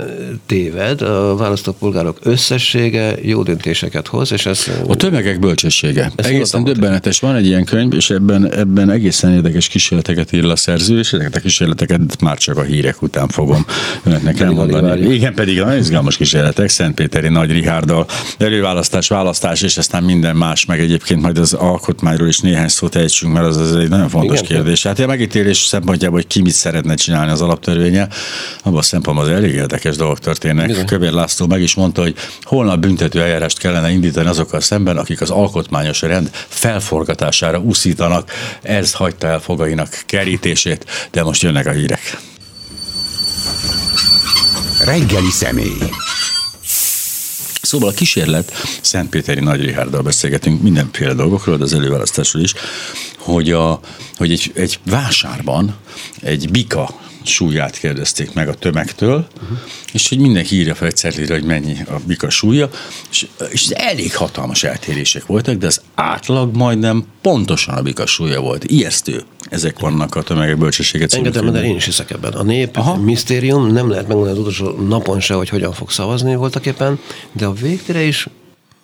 S3: téved, a választópolgárok összessége jó döntéseket hoz, és ez
S2: A tömegek bölcsessége. Egészen döbbenetes. Van egy ilyen könyv, és ebben, ebben egészen érdekes kísérleteket ír le a szerző, és ezeket a kísérleteket már csak a hírek után fogom önöknek elmondani.
S3: várjuk.
S2: Igen, pedig nagyon izgalmas kísérletek, Szentpéteri Nagy Rihárdal, előválasztás, választás, és aztán minden más, meg egyébként majd az alkotmányról is néhány szót ejtsünk, mert az, az egy nagyon fontos
S3: Igen,
S2: kérdés. Hát a megítélés szempontjából, hogy ki mit szeretne csinálni az alaptörvénye, abban a szempontból az elég érdekes dolgok történnek.
S3: Bizony.
S2: Kövér László meg is mondta, hogy holnap büntető eljárást kellene indítani azokkal szemben, akik az alkotmányos rend felforgatására úszítanak. Ez hagyta el fogainak kerítését, de most jönnek a hírek.
S1: Reggeli személy.
S2: Szóval a kísérlet, Szentpéteri Nagy Richárddal beszélgetünk mindenféle dolgokról, de az előválasztásról is, hogy, a, hogy egy, egy vásárban egy bika súlyát kérdezték meg a tömegtől, uh-huh. és hogy mindenki írja fel egy hogy mennyi a bika súlya, és, és elég hatalmas eltérések voltak, de az átlag majdnem pontosan a bika súlya volt. Ijesztő. Ezek vannak a tömegek bölcsességet
S3: Engedem, de én is hiszek ebben. A nép.
S2: Aha.
S3: misztérium, nem lehet megmondani az utolsó napon se, hogy hogyan fog szavazni voltak éppen, de a végtére is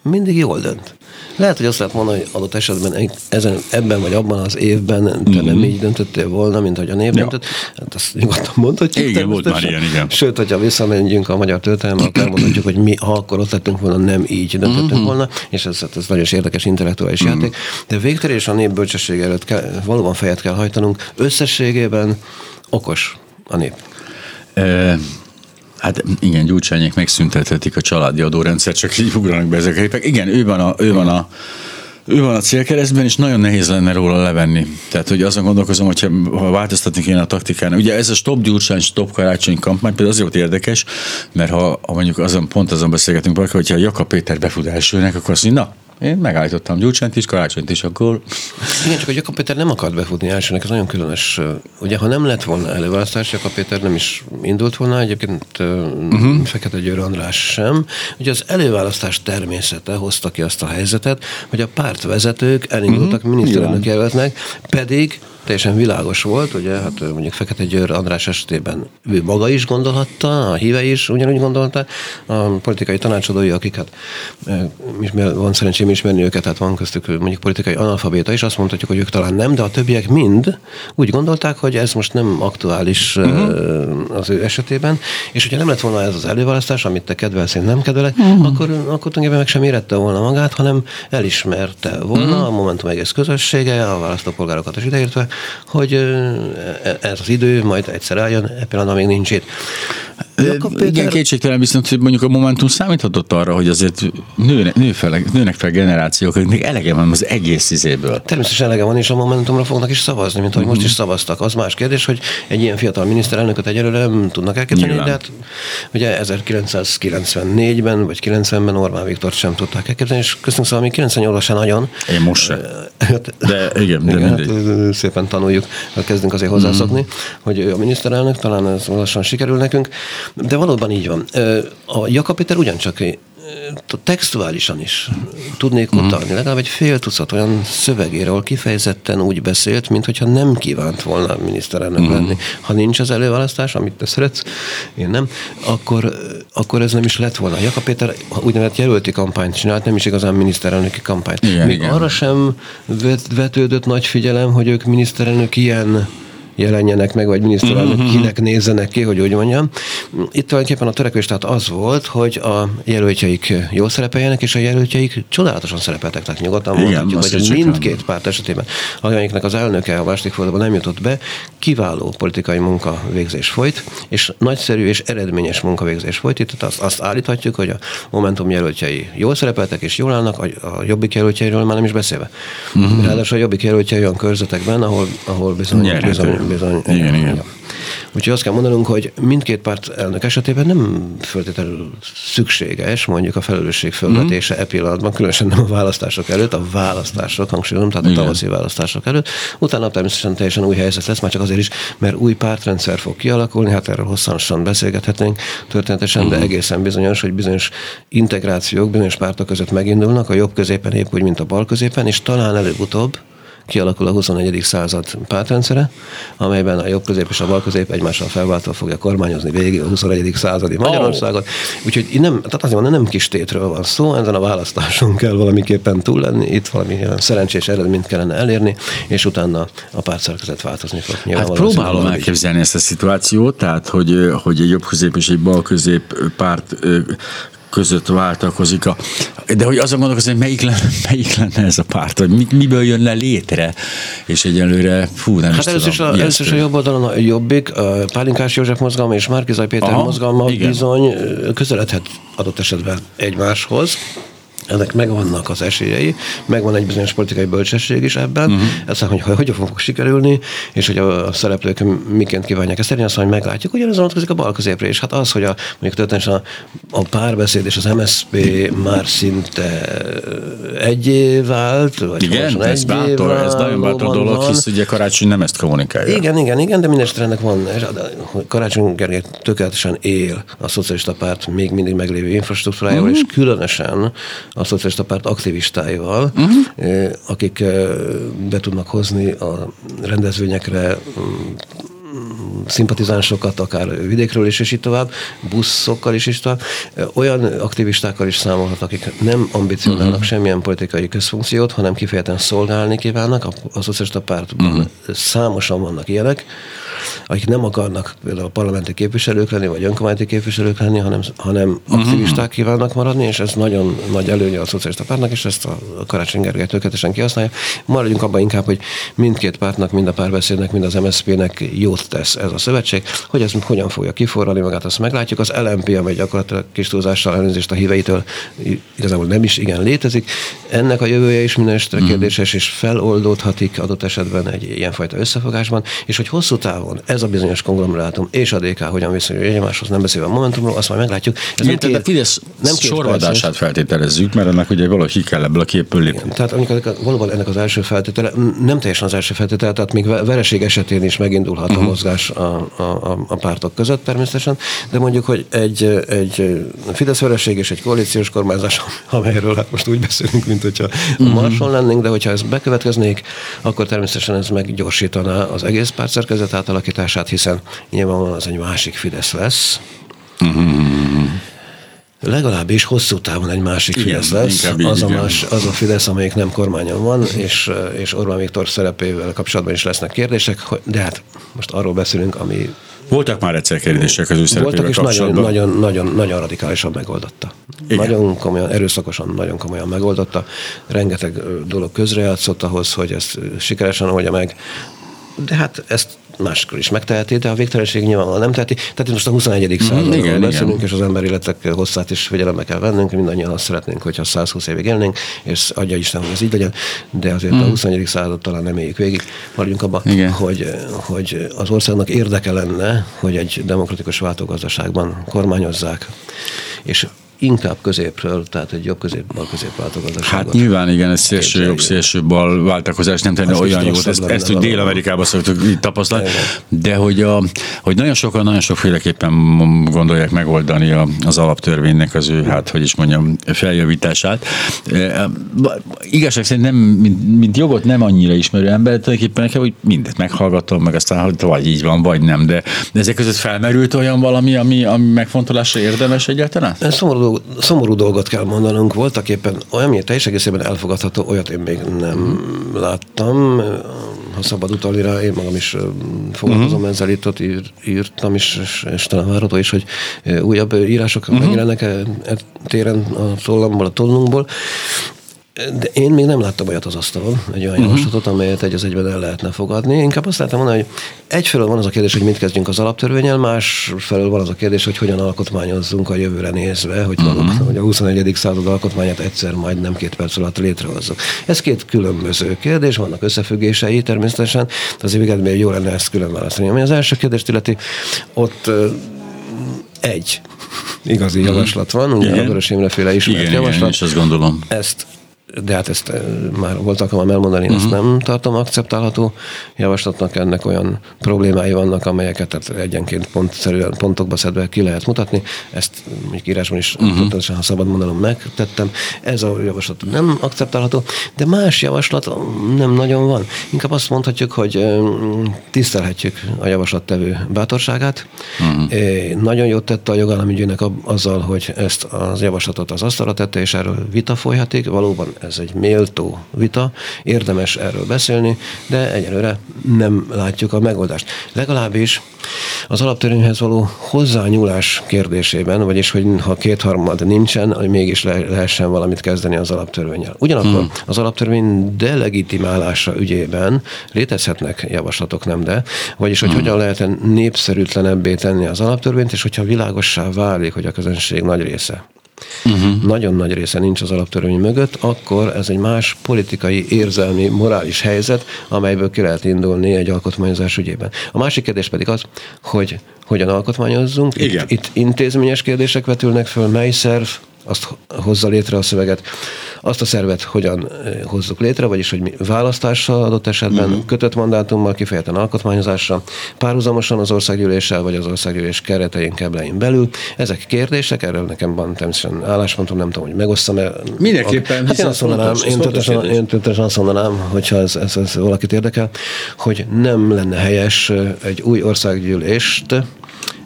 S3: mindig jól dönt. Lehet, hogy azt lehet mondani, hogy adott esetben ezen, ebben vagy abban az évben te nem így döntöttél volna, mint hogy a
S2: Mhm. Ja.
S3: döntött. Hát azt nyugodtan mondhatjuk.
S2: Igen, volt már ilyen, igen.
S3: Sőt, hogyha visszamegyünk a magyar történelembe, akkor elmondhatjuk, hogy mi, ha akkor ott lettünk volna, nem így döntöttünk
S2: Mhm.
S3: volna, és ez, hát ez nagyon érdekes intellektuális játék. De végtére és a nép bölcsessége előtt kell, valóban fejet kell hajtanunk. Összességében okos a nép.
S2: E, Hát igen, Gyurcsányék megszüntethetik a családi adórendszer, csak így ugranak be ezek a képek. Igen, ő van a, ő van a ő van a célkeresztben, és nagyon nehéz lenne róla levenni. Tehát, hogy azon gondolkozom, hogyha ha változtatni kéne a taktikán. Ugye ez a stop Gyurcsány, stop karácsony kampány például azért érdekes, mert ha, ha mondjuk azon, pont azon beszélgetünk valaki, hogyha Jakab Péter befut elsőnek, akkor azt mondja, na, Én megállítottam Gyurcsányt is, Karácsonyt is, akkor...
S3: Igen, csak a Jakab Péter nem akart befutni elsőnek, ez nagyon különös. Ugye, ha nem lett volna előválasztás, Jakab Péter nem is indult volna, egyébként uh-huh. Fekete Győr András sem. Ugye az előválasztás természete hozta ki azt a helyzetet, hogy a pártvezetők elindultak uh-huh. miniszterelnök jelöltnek, pedig teljesen világos volt, ugye, hát mondjuk Fekete Győr András esetében ő maga is gondolhatta, a híve is ugyanúgy gondolta, a politikai tanácsadói, akik hát van szerencsém ismerni őket, hát van köztük mondjuk politikai analfabéta is, azt mondhatjuk, hogy ők talán nem, de a többiek mind úgy gondolták, hogy ez most nem aktuális uh-huh. az ő esetében, és hogyha nem lett volna ez az előválasztás, amit te kedvelsz, én nem kedvelek, uh-huh. akkor, akkor tulajdonképpen meg sem érette volna magát, hanem elismerte volna uh-huh. a Momentum egész közössége, a választópolgárokat is ideértve, hogy e, ez az idő majd egyszer eljön, e pillanatban még nincs itt.
S2: Péter... Igen, kétségtelen viszont, hogy mondjuk a Momentum számíthatott arra, hogy azért nőnek, nő fel, nőnek fel generációk, akiknek elege van az egész izéből.
S3: Természetesen elege van, és a Momentumra fognak is szavazni, mint ahogy mm-hmm. most is mhm. szavaztak. Az más kérdés, hogy egy ilyen fiatal miniszterelnököt egyelőre nem tudnak elképzelni, de hát ugye 1994-ben vagy 90-ben Orbán Viktor sem tudták elképzelni, és köszönöm szóval még 98 sen nagyon.
S2: Én most sem. Hát- de igen, de igen,
S3: hát, szépen tanuljuk, kezdünk azért hozzászokni, mm. hogy ő a miniszterelnök, talán ez lassan sikerül nekünk. De valóban így van. A Jakab Péter ugyancsak textuálisan is tudnék mhm. utalni, legalább egy fél tucat olyan szövegéről kifejezetten úgy beszélt, mint hogyha nem kívánt volna miniszterelnök uh-huh. lenni. Ha nincs az előválasztás, amit te szeretsz, én nem, akkor, akkor ez nem is lett volna. Jakab Péter úgynevezett jelölti kampányt csinált, nem is igazán miniszterelnöki kampányt. Igen, Még igen. arra sem vetődött nagy figyelem, hogy ők miniszterelnök ilyen jelenjenek meg, vagy miniszterelnök mm-hmm. kinek nézzenek ki, hogy úgy mondjam. Itt tulajdonképpen a törekvés tehát az volt, hogy a jelöltjeik jó szerepeljenek, és a jelöltjeik csodálatosan szerepeltek, tehát nyugodtan Igen, mondhatjuk, hogy mindkét párt esetében, amelyiknek az elnöke a második fordulóban nem jutott be, kiváló politikai munka végzés folyt, és nagyszerű és eredményes munkavégzés folyt. Itt azt, azt állíthatjuk, hogy a Momentum jelöltjei jól szerepeltek és jól állnak, a, a Jobbik jelöltjeiről már nem is beszélve. Mm-hmm. Ráadásul a Jobbik jelöltjei olyan körzetekben, ahol, ahol bizony, bizony, bizony.
S2: Igen, igen.
S3: Úgyhogy azt kell mondanunk, hogy mindkét párt elnök esetében nem feltétlenül szükséges mondjuk a felelősség fölvetése mm. e pillanatban, különösen nem a választások előtt, a választások, hangsúlyozom, tehát a tavaszi választások előtt. Utána természetesen teljesen új helyzet lesz, már csak azért is, mert új pártrendszer fog kialakulni, hát erről hosszanosan beszélgethetnénk történetesen, mm. de egészen bizonyos, hogy bizonyos integrációk bizonyos pártok között megindulnak, a jobb középen épp úgy, mint a bal középen, és talán előbb-utóbb kialakul a 21. század pártrendszere, amelyben a jobb közép és a bal közép egymással felváltva fogja kormányozni végig a 21. századi Magyarországot. Oh. Úgyhogy nem, tehát azért van, nem kis tétről van szó, ezen a választáson kell valamiképpen túl lenni, itt valami szerencsés eredményt kellene elérni, és utána a pártszerkezet változni fog.
S2: hát próbálom elképzelni ezt a szituációt, tehát hogy, hogy egy jobb közép és egy bal közép párt között váltakozik. A, de hogy azon gondolkozom, hogy melyik lenne, melyik lenne ez a párt, hogy mi, miből jönne létre, és egyelőre, fú, nem
S3: hát is először tudom. A, először is a jobb oldalon a Jobbik, a Pálinkás József mozgalma és Márkizaj Péter Aha, mozgalma igen. bizony közeledhet adott esetben egymáshoz ennek megvannak az esélyei, megvan egy bizonyos politikai bölcsesség is ebben, uh-huh. ezt hogy hogy fog sikerülni, és hogy a szereplők miként kívánják ezt elérni, azt hogy meglátjuk. Ugyanez vonatkozik a bal középre is. Hát az, hogy a, mondjuk történetesen a, a párbeszéd és az MSZP már szinte egyé vált, vagy
S2: igen, ez bátor, ez nagyon bátor dolog, van. hisz ugye Karácsony nem ezt kommunikálja.
S3: Igen, igen, igen, de minden ennek van, Karácsony Gergely tökéletesen él a szocialista párt még mindig meglévő infrastruktúrájával, uh-huh. és különösen a szocialista párt aktivistáival, uh-huh. akik be tudnak hozni a rendezvényekre szimpatizánsokat, akár vidékről is, és így tovább, buszokkal is, és tovább. Olyan aktivistákkal is számolhat, akik nem ambicionálnak uh-huh. semmilyen politikai közfunkciót, hanem kifejezetten szolgálni kívánnak. A, a szocialista pártban uh-huh. számosan vannak ilyenek, akik nem akarnak például parlamenti képviselők lenni, vagy önkormányzati képviselők lenni, hanem, hanem uh-huh. aktivisták kívánnak maradni, és ez nagyon nagy előnye a szocialista pártnak, és ezt a Karácsony Gergely tökéletesen kihasználja. Maradjunk abban inkább, hogy mindkét pártnak, mind a párbeszédnek, mind az MSZP-nek jót tesz ez a szövetség, hogy ez hogyan fogja kiforrani magát, azt meglátjuk. Az LMP, amely gyakorlatilag kis túlzással elnézést a híveitől igazából nem is igen létezik. Ennek a jövője is minden esetre mhm. kérdéses, és feloldódhatik adott esetben egy ilyenfajta összefogásban, és hogy hosszú távon Magyarországon ez a bizonyos konglomerátum és a DK hogyan viszonyul egymáshoz, nem beszélve a Momentumról, azt majd meglátjuk.
S2: Ez Igen, nem két, a Fidesz nem sorvadással feltételezzük, mert ennek ugye valahogy kell ebből a képből lépni.
S3: Tehát amikor valóban ennek az első feltétele, nem teljesen az első feltétele, tehát még vereség esetén is megindulhat uh-huh. a mhm. mozgás a, a, a, pártok között természetesen, de mondjuk, hogy egy, egy Fidesz vereség és egy koalíciós kormányzás, amelyről hát most úgy beszélünk, mint hogyha uh-huh. a Marson lennénk, de hogyha ez bekövetkeznék, akkor természetesen ez meggyorsítaná az egész pártszerkezet átalakítását, hiszen nyilvánvalóan az egy másik Fidesz lesz. Uh-huh legalábbis hosszú távon egy másik igen, Fidesz lesz. Az a, más, az a Fidesz, amelyik nem kormányon van, és, és Orbán Viktor szerepével kapcsolatban is lesznek kérdések, de hát most arról beszélünk, ami
S2: voltak már egyszer kérdések az ő
S3: Voltak, és nagyon, nagyon, nagyon, nagyon radikálisan megoldotta. Igen. Nagyon komolyan, erőszakosan, nagyon komolyan megoldotta. Rengeteg dolog közrejátszott ahhoz, hogy ezt sikeresen oldja meg. De hát ezt máskor is megteheti, de a végtelenség nyilvánvalóan nem teheti. Tehát most a 21. Mhm, századról beszélünk, és az ember életek hosszát is figyelembe kell vennünk. Mindannyian azt szeretnénk, hogyha 120 évig élnénk, és adja Isten, hogy ez így legyen, de azért mm. a 21. Mhm. század talán nem éljük végig. Maradjunk abban, hogy, hogy az országnak érdeke lenne, hogy egy demokratikus váltógazdaságban kormányozzák. És inkább középről, tehát egy jobb közép, bal közép váltogatáságot.
S2: Hát nyilván igen, ez szélső jobb, szélső bal váltakozás nem tenne olyan jót, ezt, ezt úgy Dél-Amerikában szoktuk így tapasztalni, de hogy, a, hogy nagyon sokan, nagyon sokféleképpen gondolják megoldani a, az alaptörvénynek az ő, hát hogy is mondjam, feljavítását. E, igazság szerint nem, mint, mint jogot nem annyira ismerő ember, tulajdonképpen nekem, hogy mindent meghallgatom, meg aztán hogy vagy így van, vagy nem, de, de ezek között felmerült olyan valami, ami, ami megfontolásra érdemes egyáltalán?
S3: Ez szomorú szomorú, szomorú dolgot kell mondanunk. Voltak éppen olyan, ami teljes egészében elfogadható, olyat én még nem láttam. Ha szabad utalni rá, én magam is foglalkozom uh-huh. ezzel, itt ott ír, írtam is, és, és talán várható is, hogy újabb írások uh-huh. megjelennek e, e téren a tollamból, a tollunkból. De én még nem láttam olyat az asztalon, egy olyan uh-huh. javaslatot, amelyet egy az egyben el lehetne fogadni. Inkább azt lehetne mondani, hogy egyfelől van az a kérdés, hogy mit kezdjünk az alaptörvényel, másfelől van az a kérdés, hogy hogyan alkotmányozzunk a jövőre nézve, hogy, uh-huh. valóban, hogy a 21. század alkotmányát egyszer majd nem két perc alatt létrehozzuk. Ez két különböző kérdés, vannak összefüggései természetesen, de azért még jó lenne ezt külön választani. Ami az első kérdést illeti, ott egy igazi mhm. javaslat van, ugye a Vörös Imre féle ismert
S2: igen,
S3: javaslat. Igen,
S2: és azt gondolom.
S3: Ezt de hát ezt eh, már volt alkalmam elmondani, én uh-huh. ezt mhm. nem tartom akceptálható javaslatnak, ennek olyan problémái vannak, amelyeket tehát egyenként pontszerűen, pontokba szedve ki lehet mutatni. Ezt mondjuk írásban is uh-huh. pontosan, ha szabad mondanom, megtettem. Ez a javaslat nem akceptálható, de más javaslat nem nagyon van. Inkább azt mondhatjuk, hogy eh, tisztelhetjük a javaslattevő bátorságát. Uh-huh. Nagyon jót tette a jogállamügyének azzal, hogy ezt az javaslatot az asztalra tette, és erről vita folyhatik. Valóban ez egy méltó vita, érdemes erről beszélni, de egyelőre nem látjuk a megoldást. Legalábbis az alaptörvényhez való hozzányúlás kérdésében, vagyis hogy ha kétharmad nincsen, hogy mégis le, lehessen valamit kezdeni az alaptörvényel. Ugyanakkor hmm. az alaptörvény delegitimálása ügyében létezhetnek javaslatok, nem de, vagyis hogy hmm. hogyan lehet népszerűtlenebbé tenni az alaptörvényt, és hogyha világossá válik, hogy a közönség nagy része uh-huh. nagyon nagy része nincs az alaptörvény mögött, akkor ez egy más politikai, érzelmi, morális helyzet, amelyből ki lehet indulni egy alkotmányozás ügyében. A másik kérdés pedig az, hogy hogyan alkotmányozzunk. Igen. Itt, itt intézményes kérdések vetülnek föl, mely szerv azt hozza létre a szöveget, azt a szervet hogyan eh, hozzuk létre, vagyis hogy mi választással adott esetben, uh-huh. kötött mandátummal, kifejezetten alkotmányozásra, párhuzamosan az országgyűléssel, vagy az országgyűlés keretein, keblein belül. Ezek kérdések, erről nekem van természetesen álláspontom, nem tudom, hogy megosztam-e.
S2: Mindenképpen.
S3: Hát én azt mondanám, én tőlesen azt mondanám, hogyha ez, ez, ez valakit érdekel, hogy nem lenne helyes eh, egy új országgyűlést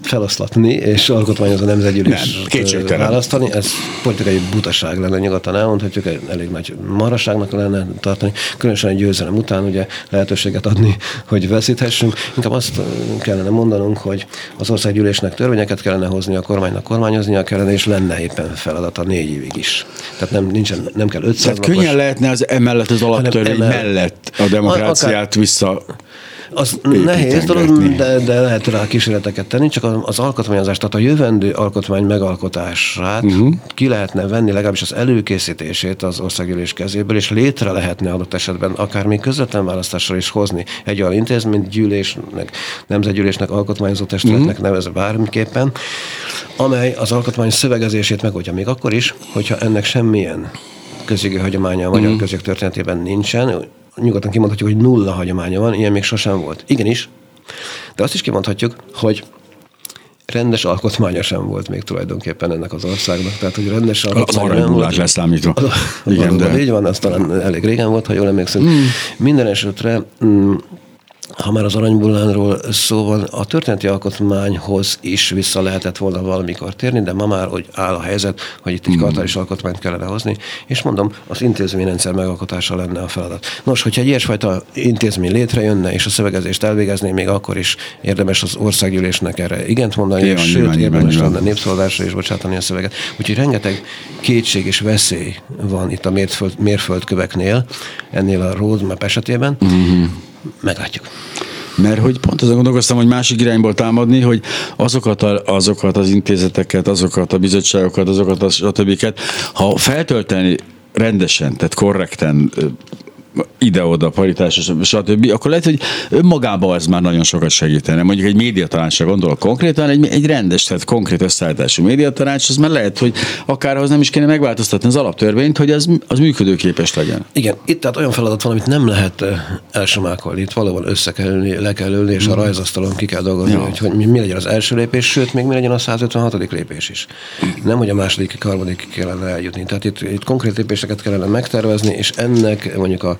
S3: feloszlatni és alkotmányozni a nemzetgyűlést választani. Ez politikai butaság lenne nyugodtan elmondhatjuk, elég nagy maraságnak lenne tartani, különösen egy győzelem után ugye lehetőséget adni, hogy veszíthessünk. Inkább azt kellene mondanunk, hogy az országgyűlésnek törvényeket kellene hozni, a kormánynak kormányoznia kellene, és lenne éppen feladata négy évig is. Tehát nem, nincsen, nem kell 500
S2: Tehát könnyen lehetne az emellett az alaptörvény emellett a demokráciát akár, vissza
S3: Az nehéz dolog, de, de lehet rá kísérleteket tenni, csak az alkotmányozás, tehát a jövendő alkotmány megalkotását uh-huh. ki lehetne venni, legalábbis az előkészítését az országgyűlés kezéből, és létre lehetne adott esetben akár még közvetlen választással is hozni egy olyan intézményt, gyűlésnek, nemzetgyűlésnek, alkotmányozó testületnek uh-huh. nevezve bármiképpen, amely az alkotmány szövegezését megoldja még akkor is, hogyha ennek semmilyen közjogi hagyománya a magyar uh-huh. közjog történetében nincsen, nyugodtan kimondhatjuk, hogy nulla hagyománya van, ilyen még sosem volt. Igenis, de azt is kimondhatjuk, hogy rendes alkotmánya sem volt még tulajdonképpen ennek az országnak. Tehát, hogy rendes alkotmánya
S2: nem volt. leszámítva.
S3: Igen, de... Így van, az talán elég régen volt, ha jól emlékszem. Mm. Minden esetre mm, ha már az aranybullánról szó van, a történeti alkotmányhoz is vissza lehetett volna valamikor térni, de ma már hogy áll a helyzet, hogy itt egy hmm. kartális alkotmányt kellene hozni, és mondom, az intézményrendszer megalkotása lenne a feladat. Nos, hogyha egy ilyesfajta intézmény létrejönne, és a szövegezést elvégezné, még akkor is érdemes az országgyűlésnek erre igent mondani, és sőt, nyilván, érdemes lenne népszavazásra is bocsátani a szöveget. Úgyhogy rengeteg kétség és veszély van itt a mérföld, mérföldköveknél, ennél a roadmap esetében. Hmm meglátjuk.
S2: Mert hogy pont azon gondolkoztam, hogy másik irányból támadni, hogy azokat, a, azokat az intézeteket, azokat a bizottságokat, azokat a stb. ha feltölteni rendesen, tehát korrekten ide-oda, paritás, stb., akkor lehet, hogy önmagában ez már nagyon sokat segítene. Mondjuk egy médiatanácsra gondolok konkrétan, egy, egy rendes, tehát konkrét összeállítású médiatanács, az már lehet, hogy akár az nem is kéne megváltoztatni az alaptörvényt, hogy az, az működőképes legyen.
S3: Igen, itt tehát olyan feladat van, amit nem lehet elsomákolni. Itt valóban össze kell ülni, le kell ülni, és a mhm. rajzasztalon ki kell dolgozni, ja. hogy, hogy mi legyen az első lépés, sőt, még mi legyen a 156. lépés is. Nem, hogy a második, harmadik kellene eljutni. Tehát itt, itt konkrét lépéseket kellene megtervezni, és ennek mondjuk a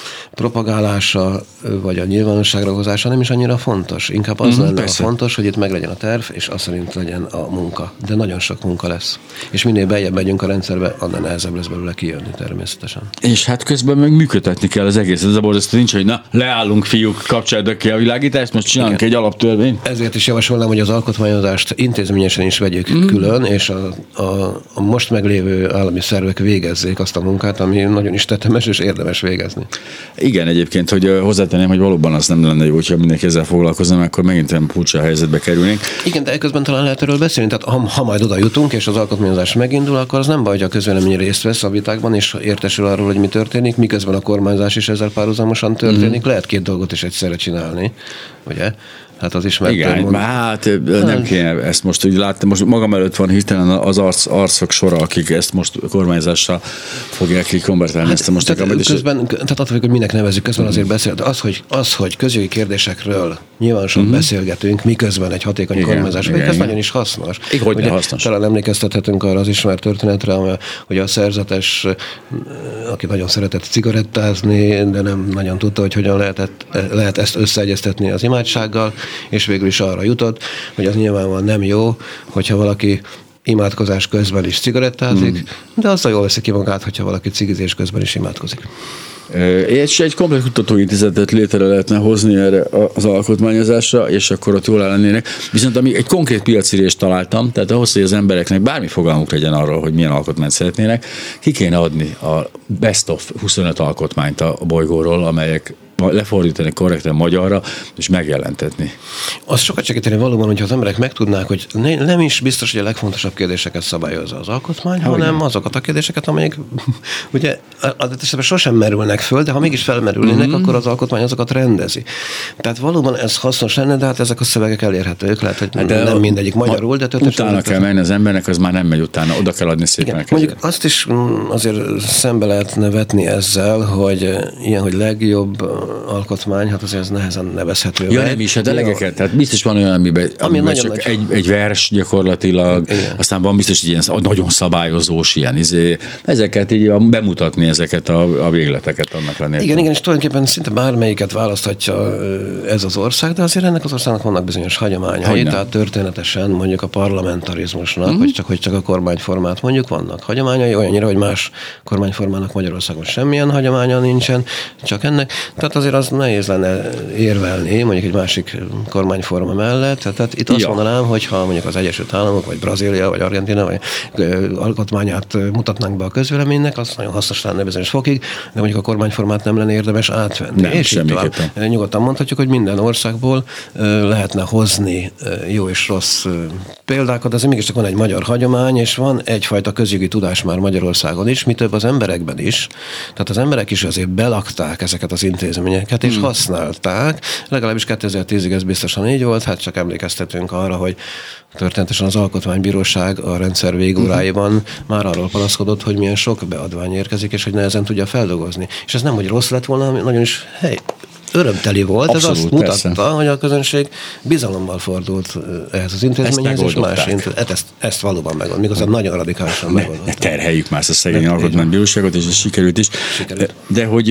S3: propagálása, vagy a nyilvánosságra hozása nem is annyira fontos. Inkább az mm, lenne a fontos, hogy itt meg legyen a terv, és azt szerint legyen a munka. De nagyon sok munka lesz. És minél beljebb megyünk a rendszerbe, annál nehezebb lesz belőle kijönni természetesen.
S2: És hát közben meg működtetni kell az egész. Ez a borzasztó nincs, hogy na, leállunk fiúk, kapcsoljatok ki a világítást, most csinálunk Igen. egy alaptörvényt.
S3: Ezért is javasolnám, hogy az alkotmányozást intézményesen is vegyük mm. külön, és a, a, a most meglévő állami szervek végezzék azt a munkát, ami nagyon is tetemes és érdemes végezni.
S2: Igen, egyébként, hogy hozzátenném, hogy valóban az nem lenne jó, hogyha mindenki ezzel foglalkozna, akkor megint olyan furcsa helyzetbe kerülnénk.
S3: Igen, de közben talán lehet erről beszélni. Tehát ha, ha majd oda jutunk, és az alkotmányozás megindul, akkor az nem baj, hogy a közvélemény részt vesz a vitákban, és értesül arról, hogy mi történik, miközben a kormányzás is ezzel párhuzamosan történik. Mm. Lehet két dolgot is egyszerre csinálni, ugye? Hát az ismert
S2: Igen, mond... hát nem hát- kéne ezt most úgy látni. Most magam előtt van hirtelen az arc, arcok sora, akik ezt most kormányzással fogják kikonvertálni hát, ezt a most
S3: tehát, a közben, tehát attól, hogy minek nevezük, közben azért beszél, de az, hogy, az, hogy közjogi kérdésekről nyilvánosan uh-huh. beszélgetünk, miközben egy hatékony igen, kormányzás, igen, ez igen. nagyon is hasznos.
S2: Igen, hogy hasznos.
S3: Talán emlékeztethetünk arra az ismert történetre, hogy a szerzetes, aki nagyon szeretett cigarettázni, de nem nagyon tudta, hogy hogyan lehetett, lehet ezt összeegyeztetni az imádsággal, és végül is arra jutott, hogy az nyilvánvalóan nem jó, hogyha valaki imádkozás közben is cigarettázik, mm. de azzal jól veszi ki magát, hogyha valaki cigizés közben is imádkozik.
S2: És egy komplet kutatóintézetet létre lehetne hozni erre az alkotmányozásra, és akkor ott jól lennének. Viszont ami egy konkrét piacirést találtam, tehát ahhoz, hogy az embereknek bármi fogalmuk legyen arról, hogy milyen alkotmányt szeretnének, ki kéne adni a best of 25 alkotmányt a bolygóról, amelyek lefordítani korrekten magyarra, és megjelentetni.
S3: Az sokat segíteni valóban, hogyha az emberek megtudnák, hogy ne, nem is biztos, hogy a legfontosabb kérdéseket szabályozza az alkotmány, hogy hanem nem. azokat a kérdéseket, amelyek ugye az esetben sosem merülnek föl, de ha mégis felmerülnének, mm-hmm. akkor az alkotmány azokat rendezi. Tehát valóban ez hasznos lenne, de hát ezek a szövegek elérhetők, lehet, hogy hát de nem mindegyik magyarul, de
S2: Utána kell menni az embernek, az már nem megy utána, oda kell adni szépen. Igen,
S3: mondjuk azt is mm, azért szembe lehetne vetni ezzel, hogy ilyen, hogy legjobb alkotmány, hát azért ez nehezen nevezhető.
S2: Ja, nem is, hát elegeket, tehát biztos van olyan, amiben, Ami amiben csak nagy... egy, egy vers gyakorlatilag, Igen. aztán van biztos egy ilyen nagyon szabályozós ilyen izé, ezeket így bemutatni ezeket a, a végleteket annak lenni.
S3: Igen, igen, és tulajdonképpen szinte bármelyiket választhatja ez az ország, de azért ennek az országnak vannak bizonyos hagyományai, Hogyne. tehát történetesen mondjuk a parlamentarizmusnak, mm-hmm. hogy csak hogy csak a kormányformát mondjuk vannyira, hagyományai, olyannyira, hogy más kormányformának Magyarországon semmilyen hagyománya nincsen, csak ennek. Tehát az azért az nehéz lenne érvelni, mondjuk egy másik kormányforma mellett. Tehát itt azt ja. mondanám, hogy ha mondjuk az Egyesült Államok, vagy Brazília, vagy Argentina, vagy alkotmányát mutatnánk be a közvéleménynek, az nagyon hasznos lenne bizonyos fokig, de mondjuk a kormányformát nem lenne érdemes átvenni.
S2: Nem,
S3: és Nyugodtan mondhatjuk, hogy minden országból lehetne hozni jó és rossz példákat, azért mégiscsak van egy magyar hagyomány, és van egyfajta közjogi tudás már Magyarországon is, mi több az emberekben is. Tehát az emberek is azért belakták ezeket az intézményeket, és hmm. használták. Legalábbis 2010-ig ez biztosan így volt, hát csak emlékeztetünk arra, hogy Történetesen az Alkotmánybíróság a rendszer végóráiban uh-huh. már arról panaszkodott, hogy milyen sok beadvány érkezik, és hogy nehezen tudja feldolgozni. És ez nem, hogy rossz lett volna, nagyon is hely, örömteli volt. Abszolút, Ez azt mutatta, persze. hogy a közönség bizalommal fordult ehhez az intézményhez, és más intézmény. Hát ezt, ezt valóban megold, méghozzá nagyon radikálisan megoldották.
S2: Terheljük már ezt a szegény alkotmánybíróságot, és ez sikerült is. Sikerült. De hogy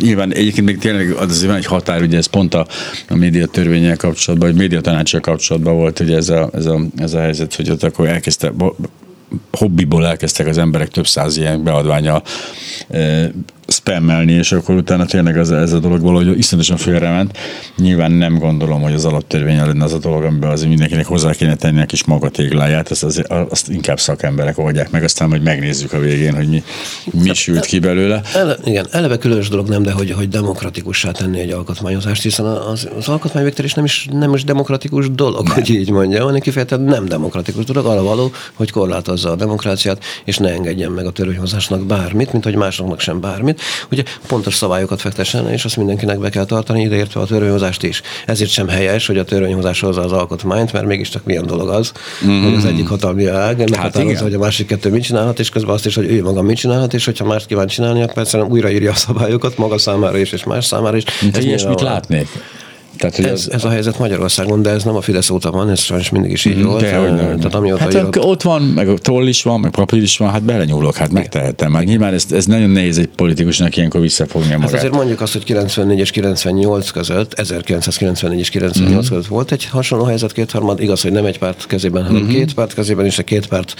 S2: nyilván egyébként még tényleg az azért van egy határ, ugye ez pont a, a média törvényel kapcsolatban, vagy média tanácsal kapcsolatban volt, hogy ez a, ez a, ez a helyzet, hogy ott akkor elkezdte hobbiból elkezdtek az emberek több száz ilyen beadványa spammelni, és akkor utána tényleg ez, ez a dolog valahogy iszonyatosan félrement. Nyilván nem gondolom, hogy az alaptörvény lenne az a dolog, amiben az mindenkinek hozzá kéne tenni a kis magatégláját, azt, az, azt inkább szakemberek oldják meg, aztán hogy megnézzük a végén, hogy mi, mi sült ki belőle.
S3: Ele, igen, eleve különös dolog nem, de hogy, hogy demokratikussá tenni egy alkotmányozást, hiszen az, az alkotmányvégtelés nem is, nem is demokratikus dolog, nem. hogy így mondjam, hanem kifejezetten nem demokratikus dolog, arra való, hogy korlátozza a demokráciát, és ne engedjen meg a törvényhozásnak bármit, mint hogy másoknak sem bármit ugye pontos szabályokat fektessen, és azt mindenkinek be kell tartani, ideértve a törvényhozást is. Ezért sem helyes, hogy a törvényhozás hozza az alkotmányt, mert mégiscsak milyen dolog az, mm. hogy az egyik hatalmi ág meghatározza, hát hogy a másik kettő mit csinálhat, és közben azt is, hogy ő maga mit csinálhat, és hogyha mást kíván csinálni, akkor persze újraírja a szabályokat maga számára is, és más számára is.
S2: Mint Ez ilyesmit látnék.
S3: Tehát, hogy ez, ez, a helyzet Magyarországon, de ez nem a Fidesz óta van, ez sajnos mindig is így mm, volt. De, hogy
S2: nem. Tehát amióta hát írott... ott van, meg a toll is van, meg papír is van, hát belenyúlok, hát megtehetem. Már nyilván ez, ez nagyon nehéz egy politikusnak ilyenkor visszafogni magát. Hát
S3: azért mondjuk azt, hogy 94 és 98 között, 1994 és 98 mm-hmm. között volt egy hasonló helyzet kétharmad, igaz, hogy nem egy párt kezében, hanem mm-hmm. két párt kezében, és a két párt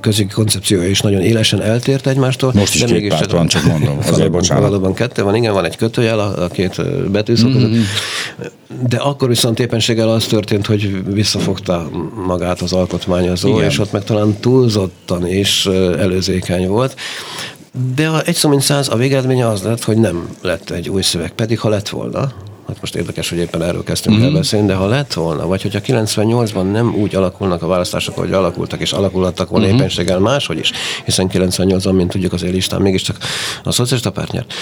S3: közögi koncepciója is nagyon élesen eltért egymástól.
S2: Most is de két párt van, csak mondom. Azért
S3: bocsánat. Valóban kettő van, igen, van egy kötőjel a, a két betűszó mm-hmm. De akkor viszont éppenséggel az történt, hogy visszafogta magát az alkotmányozó, Igen. és ott meg talán túlzottan is előzékeny volt. De a egy szó mint száz, a végeredménye az lett, hogy nem lett egy új szöveg, pedig ha lett volna, hát most érdekes, hogy éppen erről kezdtünk mm-hmm. el beszélni, de ha lett volna, vagy hogyha 98-ban nem úgy alakulnak a választások, hogy alakultak, és alakulhattak volna mm-hmm. éppenséggel máshogy is, hiszen 98-ban, mint tudjuk, az élistán mégiscsak a szocialista párt nyert,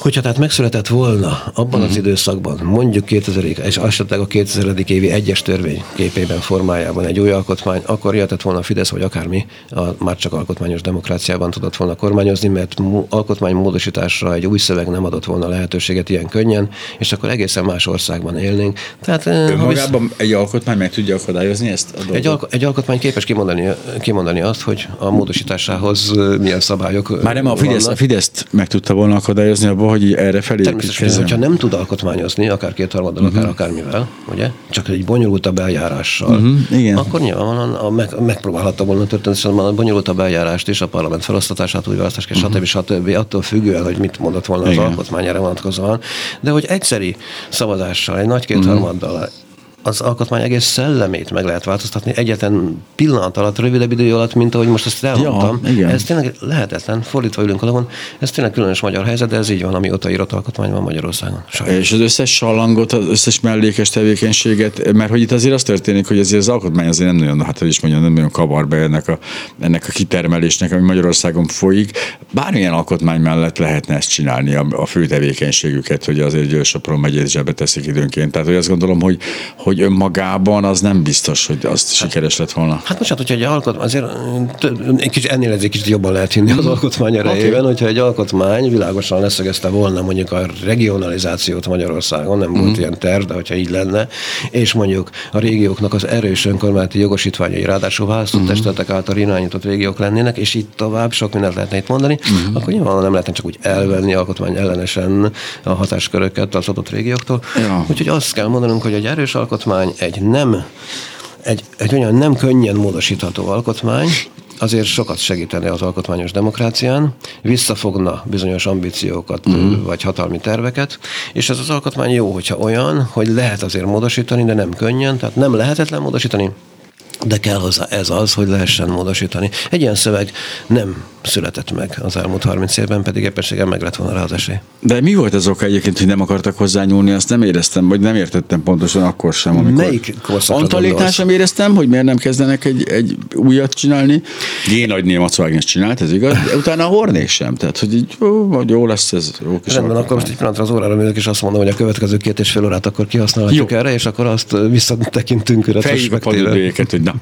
S3: Hogyha tehát megszületett volna abban az mhm. időszakban, mondjuk 2000 és esetleg a 2000. évi egyes törvény képében, formájában egy új alkotmány, akkor jöhetett volna a Fidesz, vagy akármi, a, már csak alkotmányos demokráciában tudott volna kormányozni, mert alkotmány módosításra egy új szöveg nem adott volna lehetőséget ilyen könnyen, és akkor egészen más országban élnénk.
S2: Tehát, Önmagában visz... egy alkotmány meg tudja akadályozni ezt
S3: a egy, alko- egy alkotmány képes kimondani, kimondani azt, hogy a módosításához milyen szabályok
S2: Már nem a Fidesz, a Fideszt meg tudta volna akadályozni hogy erre felé
S3: Természetesen, hogyha nem tud alkotmányozni, akár kétharmaddal, uh-huh. akár akármivel, ugye, csak egy bonyolultabb eljárással, uh-huh. Igen. akkor nyilvánvalóan a meg, megpróbálhatta volna történetesen a bonyolultabb eljárást is, a parlament felosztatását, új választás, uh-huh. stb. stb. attól függően, hogy mit mondott volna az Igen. alkotmány erre vonatkozóan. De hogy egyszeri szavazással, egy nagy kétharmaddal uh-huh az alkotmány egész szellemét meg lehet változtatni egyetlen pillanat alatt, rövidebb idő alatt, mint ahogy most ezt elmondtam. Ja, igen. Ez tényleg lehetetlen, fordítva ülünk alapon. Ez tényleg különös magyar helyzet, de ez így van, amióta írott alkotmány van Magyarországon.
S2: Sajnos. És az összes salangot, az összes mellékes tevékenységet, mert hogy itt azért az történik, hogy azért az alkotmány azért nem nagyon, hát hogy is mondjam, nem nagyon kavar be ennek a, ennek a kitermelésnek, ami Magyarországon folyik. Bármilyen alkotmány mellett lehetne ezt csinálni, a, a fő tevékenységüket, hogy azért Győr-Sopron megyét zsebbe teszik időnként. Tehát, hogy azt gondolom, hogy, hogy hogy önmagában az nem biztos, hogy azt hát, sikeres lett volna.
S3: Hát most hát, hogyha egy alkotmány, azért egy kicsit, ennél egy kicsit jobban lehet hinni az alkotmány erejében, okay. hogyha egy alkotmány világosan leszögezte volna mondjuk a regionalizációt Magyarországon, nem volt mm. ilyen terv, de hogyha így lenne, és mondjuk a régióknak az erős önkormányzati jogosítványai, ráadásul választott mm. testületek által irányított régiók lennének, és így tovább sok mindent lehetne itt mondani, mm. akkor nyilván nem lehetne csak úgy elvenni alkotmány ellenesen a hatásköröket az adott régióktól. Ja. Úgyhogy azt kell mondanunk, hogy egy erős alkotmány alkotmány egy nem egy, egy olyan nem könnyen módosítható alkotmány, azért sokat segítene az alkotmányos demokrácián, visszafogna bizonyos ambíciókat uh-huh. vagy hatalmi terveket, és ez az alkotmány jó, hogyha olyan, hogy lehet azért módosítani, de nem könnyen, tehát nem lehetetlen módosítani, de kell hozzá ez az, hogy lehessen módosítani. Egy ilyen szöveg nem született meg az elmúlt 30 évben, pedig éppenséggel meg lett volna rá az esély.
S2: De mi volt az oka egyébként, hogy nem akartak hozzányúlni? Azt nem éreztem, vagy nem értettem pontosan akkor sem, amikor...
S3: Melyik
S2: korszakra sem éreztem, hogy miért nem kezdenek egy, egy újat csinálni. G. Nagy Némat Wagner csinált, ez igaz, de utána a Hornék sem. Tehát, hogy így, ó, jó lesz ez, jó
S3: kis Rendben, akkor most egy pillanatra az órára megyek, és azt mondom, hogy a következő két és fél órát akkor kihasználhatjuk jó. erre, és akkor azt visszatekintünk
S2: retrospektíve. hogy na,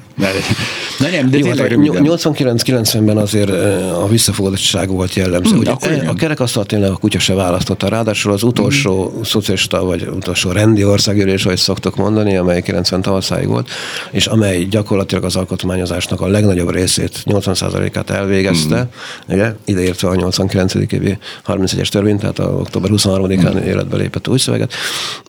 S2: ne, nem, de
S3: jó, hát 89-90-ben azért a visszafogadottság volt jellemző. Hmm, Ugye, a kerekasztal tényleg a kutya se választotta. Ráadásul az utolsó hmm. szocialista, vagy utolsó rendi országgyűlés, ahogy szoktok mondani, amely 90 tavaszáig volt, és amely gyakorlatilag az alkotmányozásnak a legnagyobb részét, 80%-át elvégezte, hmm. ugye, ideértve a 89. évi 31-es törvényt, tehát a október 23-án hmm. életbe lépett új szöveget,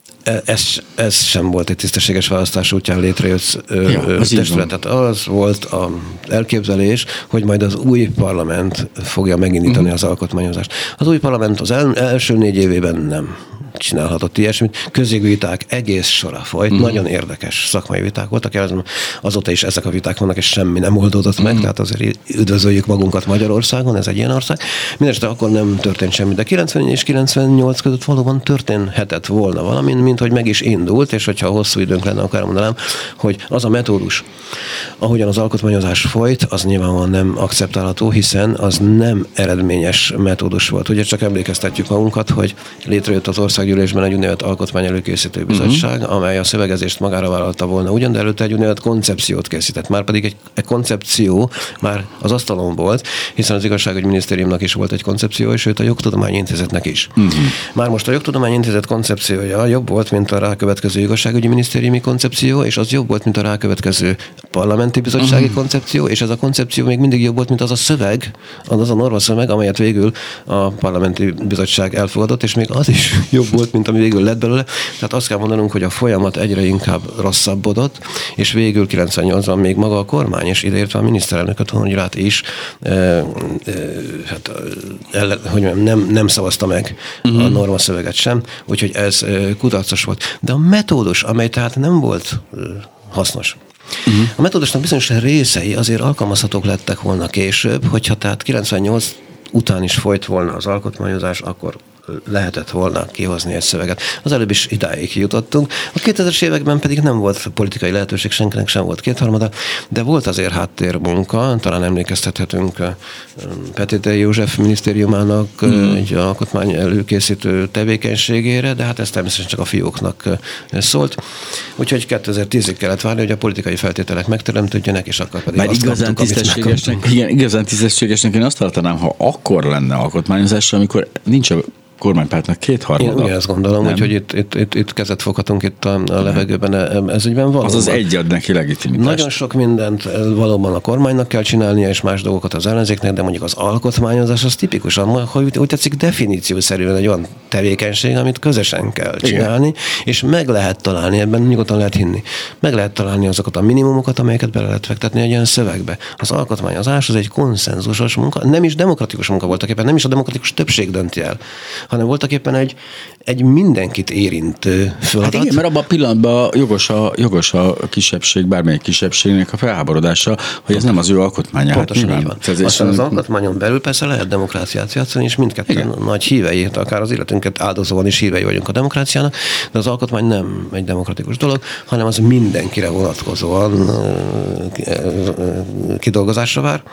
S3: E, ez, ez sem volt egy tisztességes választás útján létrejött ja, az testület. Tehát az volt az elképzelés, hogy majd az új parlament fogja megindítani uh-huh. az alkotmányozást. Az új parlament az el, első négy évében nem csinálhatott ilyesmit. Közégviták egész sora folyt, uh-huh. nagyon érdekes szakmai viták voltak, azóta is ezek a viták vannak, és semmi nem oldódott meg, uh-huh. tehát azért üdvözöljük magunkat Magyarországon, ez egy ilyen ország. Mindenesetre akkor nem történt semmi, de 90 és 98 között valóban történhetett volna valami, mint hogy meg is indult, és hogyha hosszú időnk lenne, akkor elmondanám, hogy az a metódus, ahogyan az alkotmányozás folyt, az nyilvánvalóan nem akceptálható, hiszen az nem eredményes metódus volt. Ugye csak emlékeztetjük magunkat, hogy létrejött az országgyűlésben egy úgynevezett alkotmány előkészítő bizottság, uh-huh. amely a szövegezést magára vállalta volna ugyan, de előtte egy úgynevezett koncepciót készített. Már pedig egy, egy koncepció már az asztalon volt, hiszen az igazságügyi minisztériumnak is volt egy koncepció, és őt a jogtudományi intézetnek is. Uh-huh. Már most a jogtudományi intézet koncepciója jobb volt, mint a rákövetkező igazságügyi minisztériumi koncepció, és az jobb volt, mint a rákövetkező parlamenti bizottsági uh-huh. koncepció, és ez a koncepció még mindig jobb volt, mint az a szöveg, az a norma szöveg, amelyet végül a parlamenti bizottság elfogadott, és még az is jobb volt, mint ami végül lett belőle. Tehát azt kell mondanunk, hogy a folyamat egyre inkább rosszabbodott, és végül 98-ban még maga a kormány, és ideértve a miniszterelnököt, Hongyilát is, e, e, hát, el, hogy nem, nem szavazta meg uh-huh. a norma szöveget sem, úgyhogy ez kudarcos volt. De a metódus, amely tehát nem volt hasznos, Uh-huh. A metódusnak bizonyos részei azért alkalmazhatók lettek volna később, hogyha tehát 98 után is folyt volna az alkotmányozás, akkor lehetett volna kihozni egy szöveget. Az előbb is idáig jutottunk. A 2000-es években pedig nem volt politikai lehetőség, senkinek sem volt kétharmada, de volt azért háttérmunka, talán emlékeztethetünk Petite József minisztériumának mm. egy alkotmány előkészítő tevékenységére, de hát ez természetesen csak a fióknak szólt. Úgyhogy 2010-ig kellett várni, hogy a politikai feltételek megteremtődjenek, és akkor pedig
S2: Mert igazán kaptuk, tisztességesnek, igen, igazán tisztességesnek én azt tartanám, ha akkor lenne alkotmányozás, amikor nincs a kormánypártnak kétharmada.
S3: Én ezt gondolom, nem? úgyhogy itt, itt, itt, itt kezet foghatunk itt a, a levegőben. E, ez ügyben valóban.
S2: Az az egy ad neki legitimitást.
S3: Nagyon sok mindent e, valóban a kormánynak kell csinálnia, és más dolgokat az ellenzéknek, de mondjuk az alkotmányozás az tipikusan, hogy úgy tetszik, definíciószerűen egy olyan tevékenység, amit közösen kell csinálni, Igen. és meg lehet találni, ebben nyugodtan lehet hinni, meg lehet találni azokat a minimumokat, amelyeket bele lehet fektetni egy ilyen szövegbe. Az alkotmányozás az egy konszenzusos munka, nem is demokratikus munka voltak éppen, nem is a demokratikus többség dönti el, hanem voltak éppen egy, egy mindenkit érintő feladat.
S2: Hát igen, mert abban a pillanatban jogos a, jogos a kisebbség, bármelyik kisebbségnek a felháborodása, hogy ez nem az ő alkotmánya.
S3: Pontosan hát, így van. Aztán az alkotmányon belül persze lehet demokráciát játszani, és mindketten igen. nagy hívei, akár az életünket áldozóan is hívei vagyunk a demokráciának, de az alkotmány nem egy demokratikus dolog, hanem az mindenkire vonatkozóan kidolgozásra vár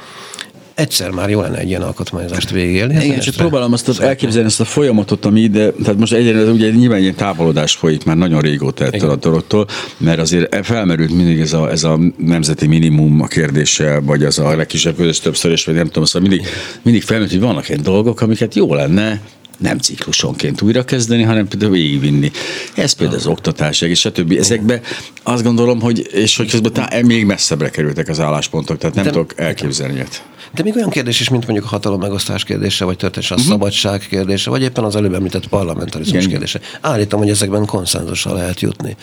S3: egyszer már jó lenne egy ilyen alkotmányozást végigélni.
S2: Hát Igen, csak próbálom azt elképzelni ezt a folyamatot, ami ide, tehát most egyre ugye nyilván ilyen távolodás folyik már nagyon régóta ettől a dologtól, mert azért felmerült mindig ez a, ez a nemzeti minimum a kérdése, vagy az a legkisebb közös többször, és vagy nem tudom, szóval mindig, mindig felmerült, hogy vannak egy dolgok, amiket jó lenne nem ciklusonként újra kezdeni, hanem például végigvinni. Ez például az oktatás, és stb. Ezekbe azt gondolom, hogy, és hogy közben tá- még messzebbre kerültek az álláspontok, tehát nem De, tudok elképzelni ilyet.
S3: De még olyan kérdés is, mint mondjuk a hatalom megosztás kérdése, vagy történetesen a uh-huh. szabadság kérdése, vagy éppen az előbb említett parlamentarizmus Igen. kérdése. Állítom, hogy ezekben konszenzusra lehet jutni.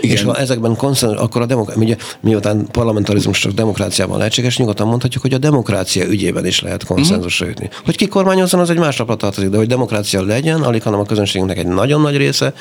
S3: Igen. És ha ezekben konszenzus, akkor a demokrácia, ugye, miután parlamentarizmus csak demokráciában lehetséges, nyugodtan mondhatjuk, hogy a demokrácia ügyében is lehet konszenzusra jutni. Uh-huh. Hogy ki kormányozzon, az egy másnapra tartozik, de hogy demokrácia legyen, alig hanem a közönségünknek egy nagyon nagy része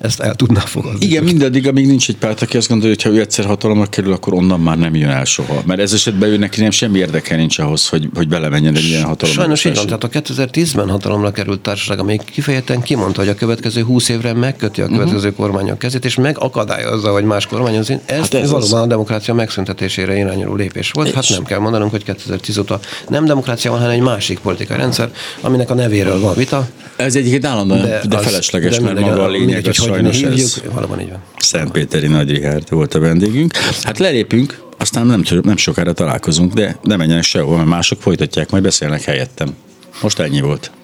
S3: ezt el tudná fogadni.
S2: Igen, mindaddig, amíg nincs egy párt, aki azt gondolja, hogy ha ő egyszer hatalomra kerül, akkor onnan már nem jön el soha. Mert ez esetben ő neki nem semmi érdeke nincs ahhoz, hogy, hogy belemenjen egy ilyen hatalomra.
S3: Sajnos így van, tehát a 2010-ben hatalomra került társaság, amely kifejezetten kimondta, hogy a következő 20 évre megköti a következő uh-huh. kormányok kezét, és megakadályozza, hogy más kormányozni. Ez, hát ez valóban az... a demokrácia megszüntetésére irányuló lépés volt. Hát és... Hát nem kell mondanunk, hogy 2010 óta nem demokrácia van, hanem egy másik politikai rendszer, aminek a nevéről van vita.
S2: Ez egyébként állandóan, de, de felesleges, de mert maga a lényeg, hogy sajnos hívjuk, ez.
S3: Valóban így van.
S2: Szentpéteri Nagy Rihárd volt a vendégünk. Hát lelépünk, aztán nem, nem sokára találkozunk, de nem menjenek sehol, mert mások folytatják, majd beszélnek helyettem. Most ennyi volt.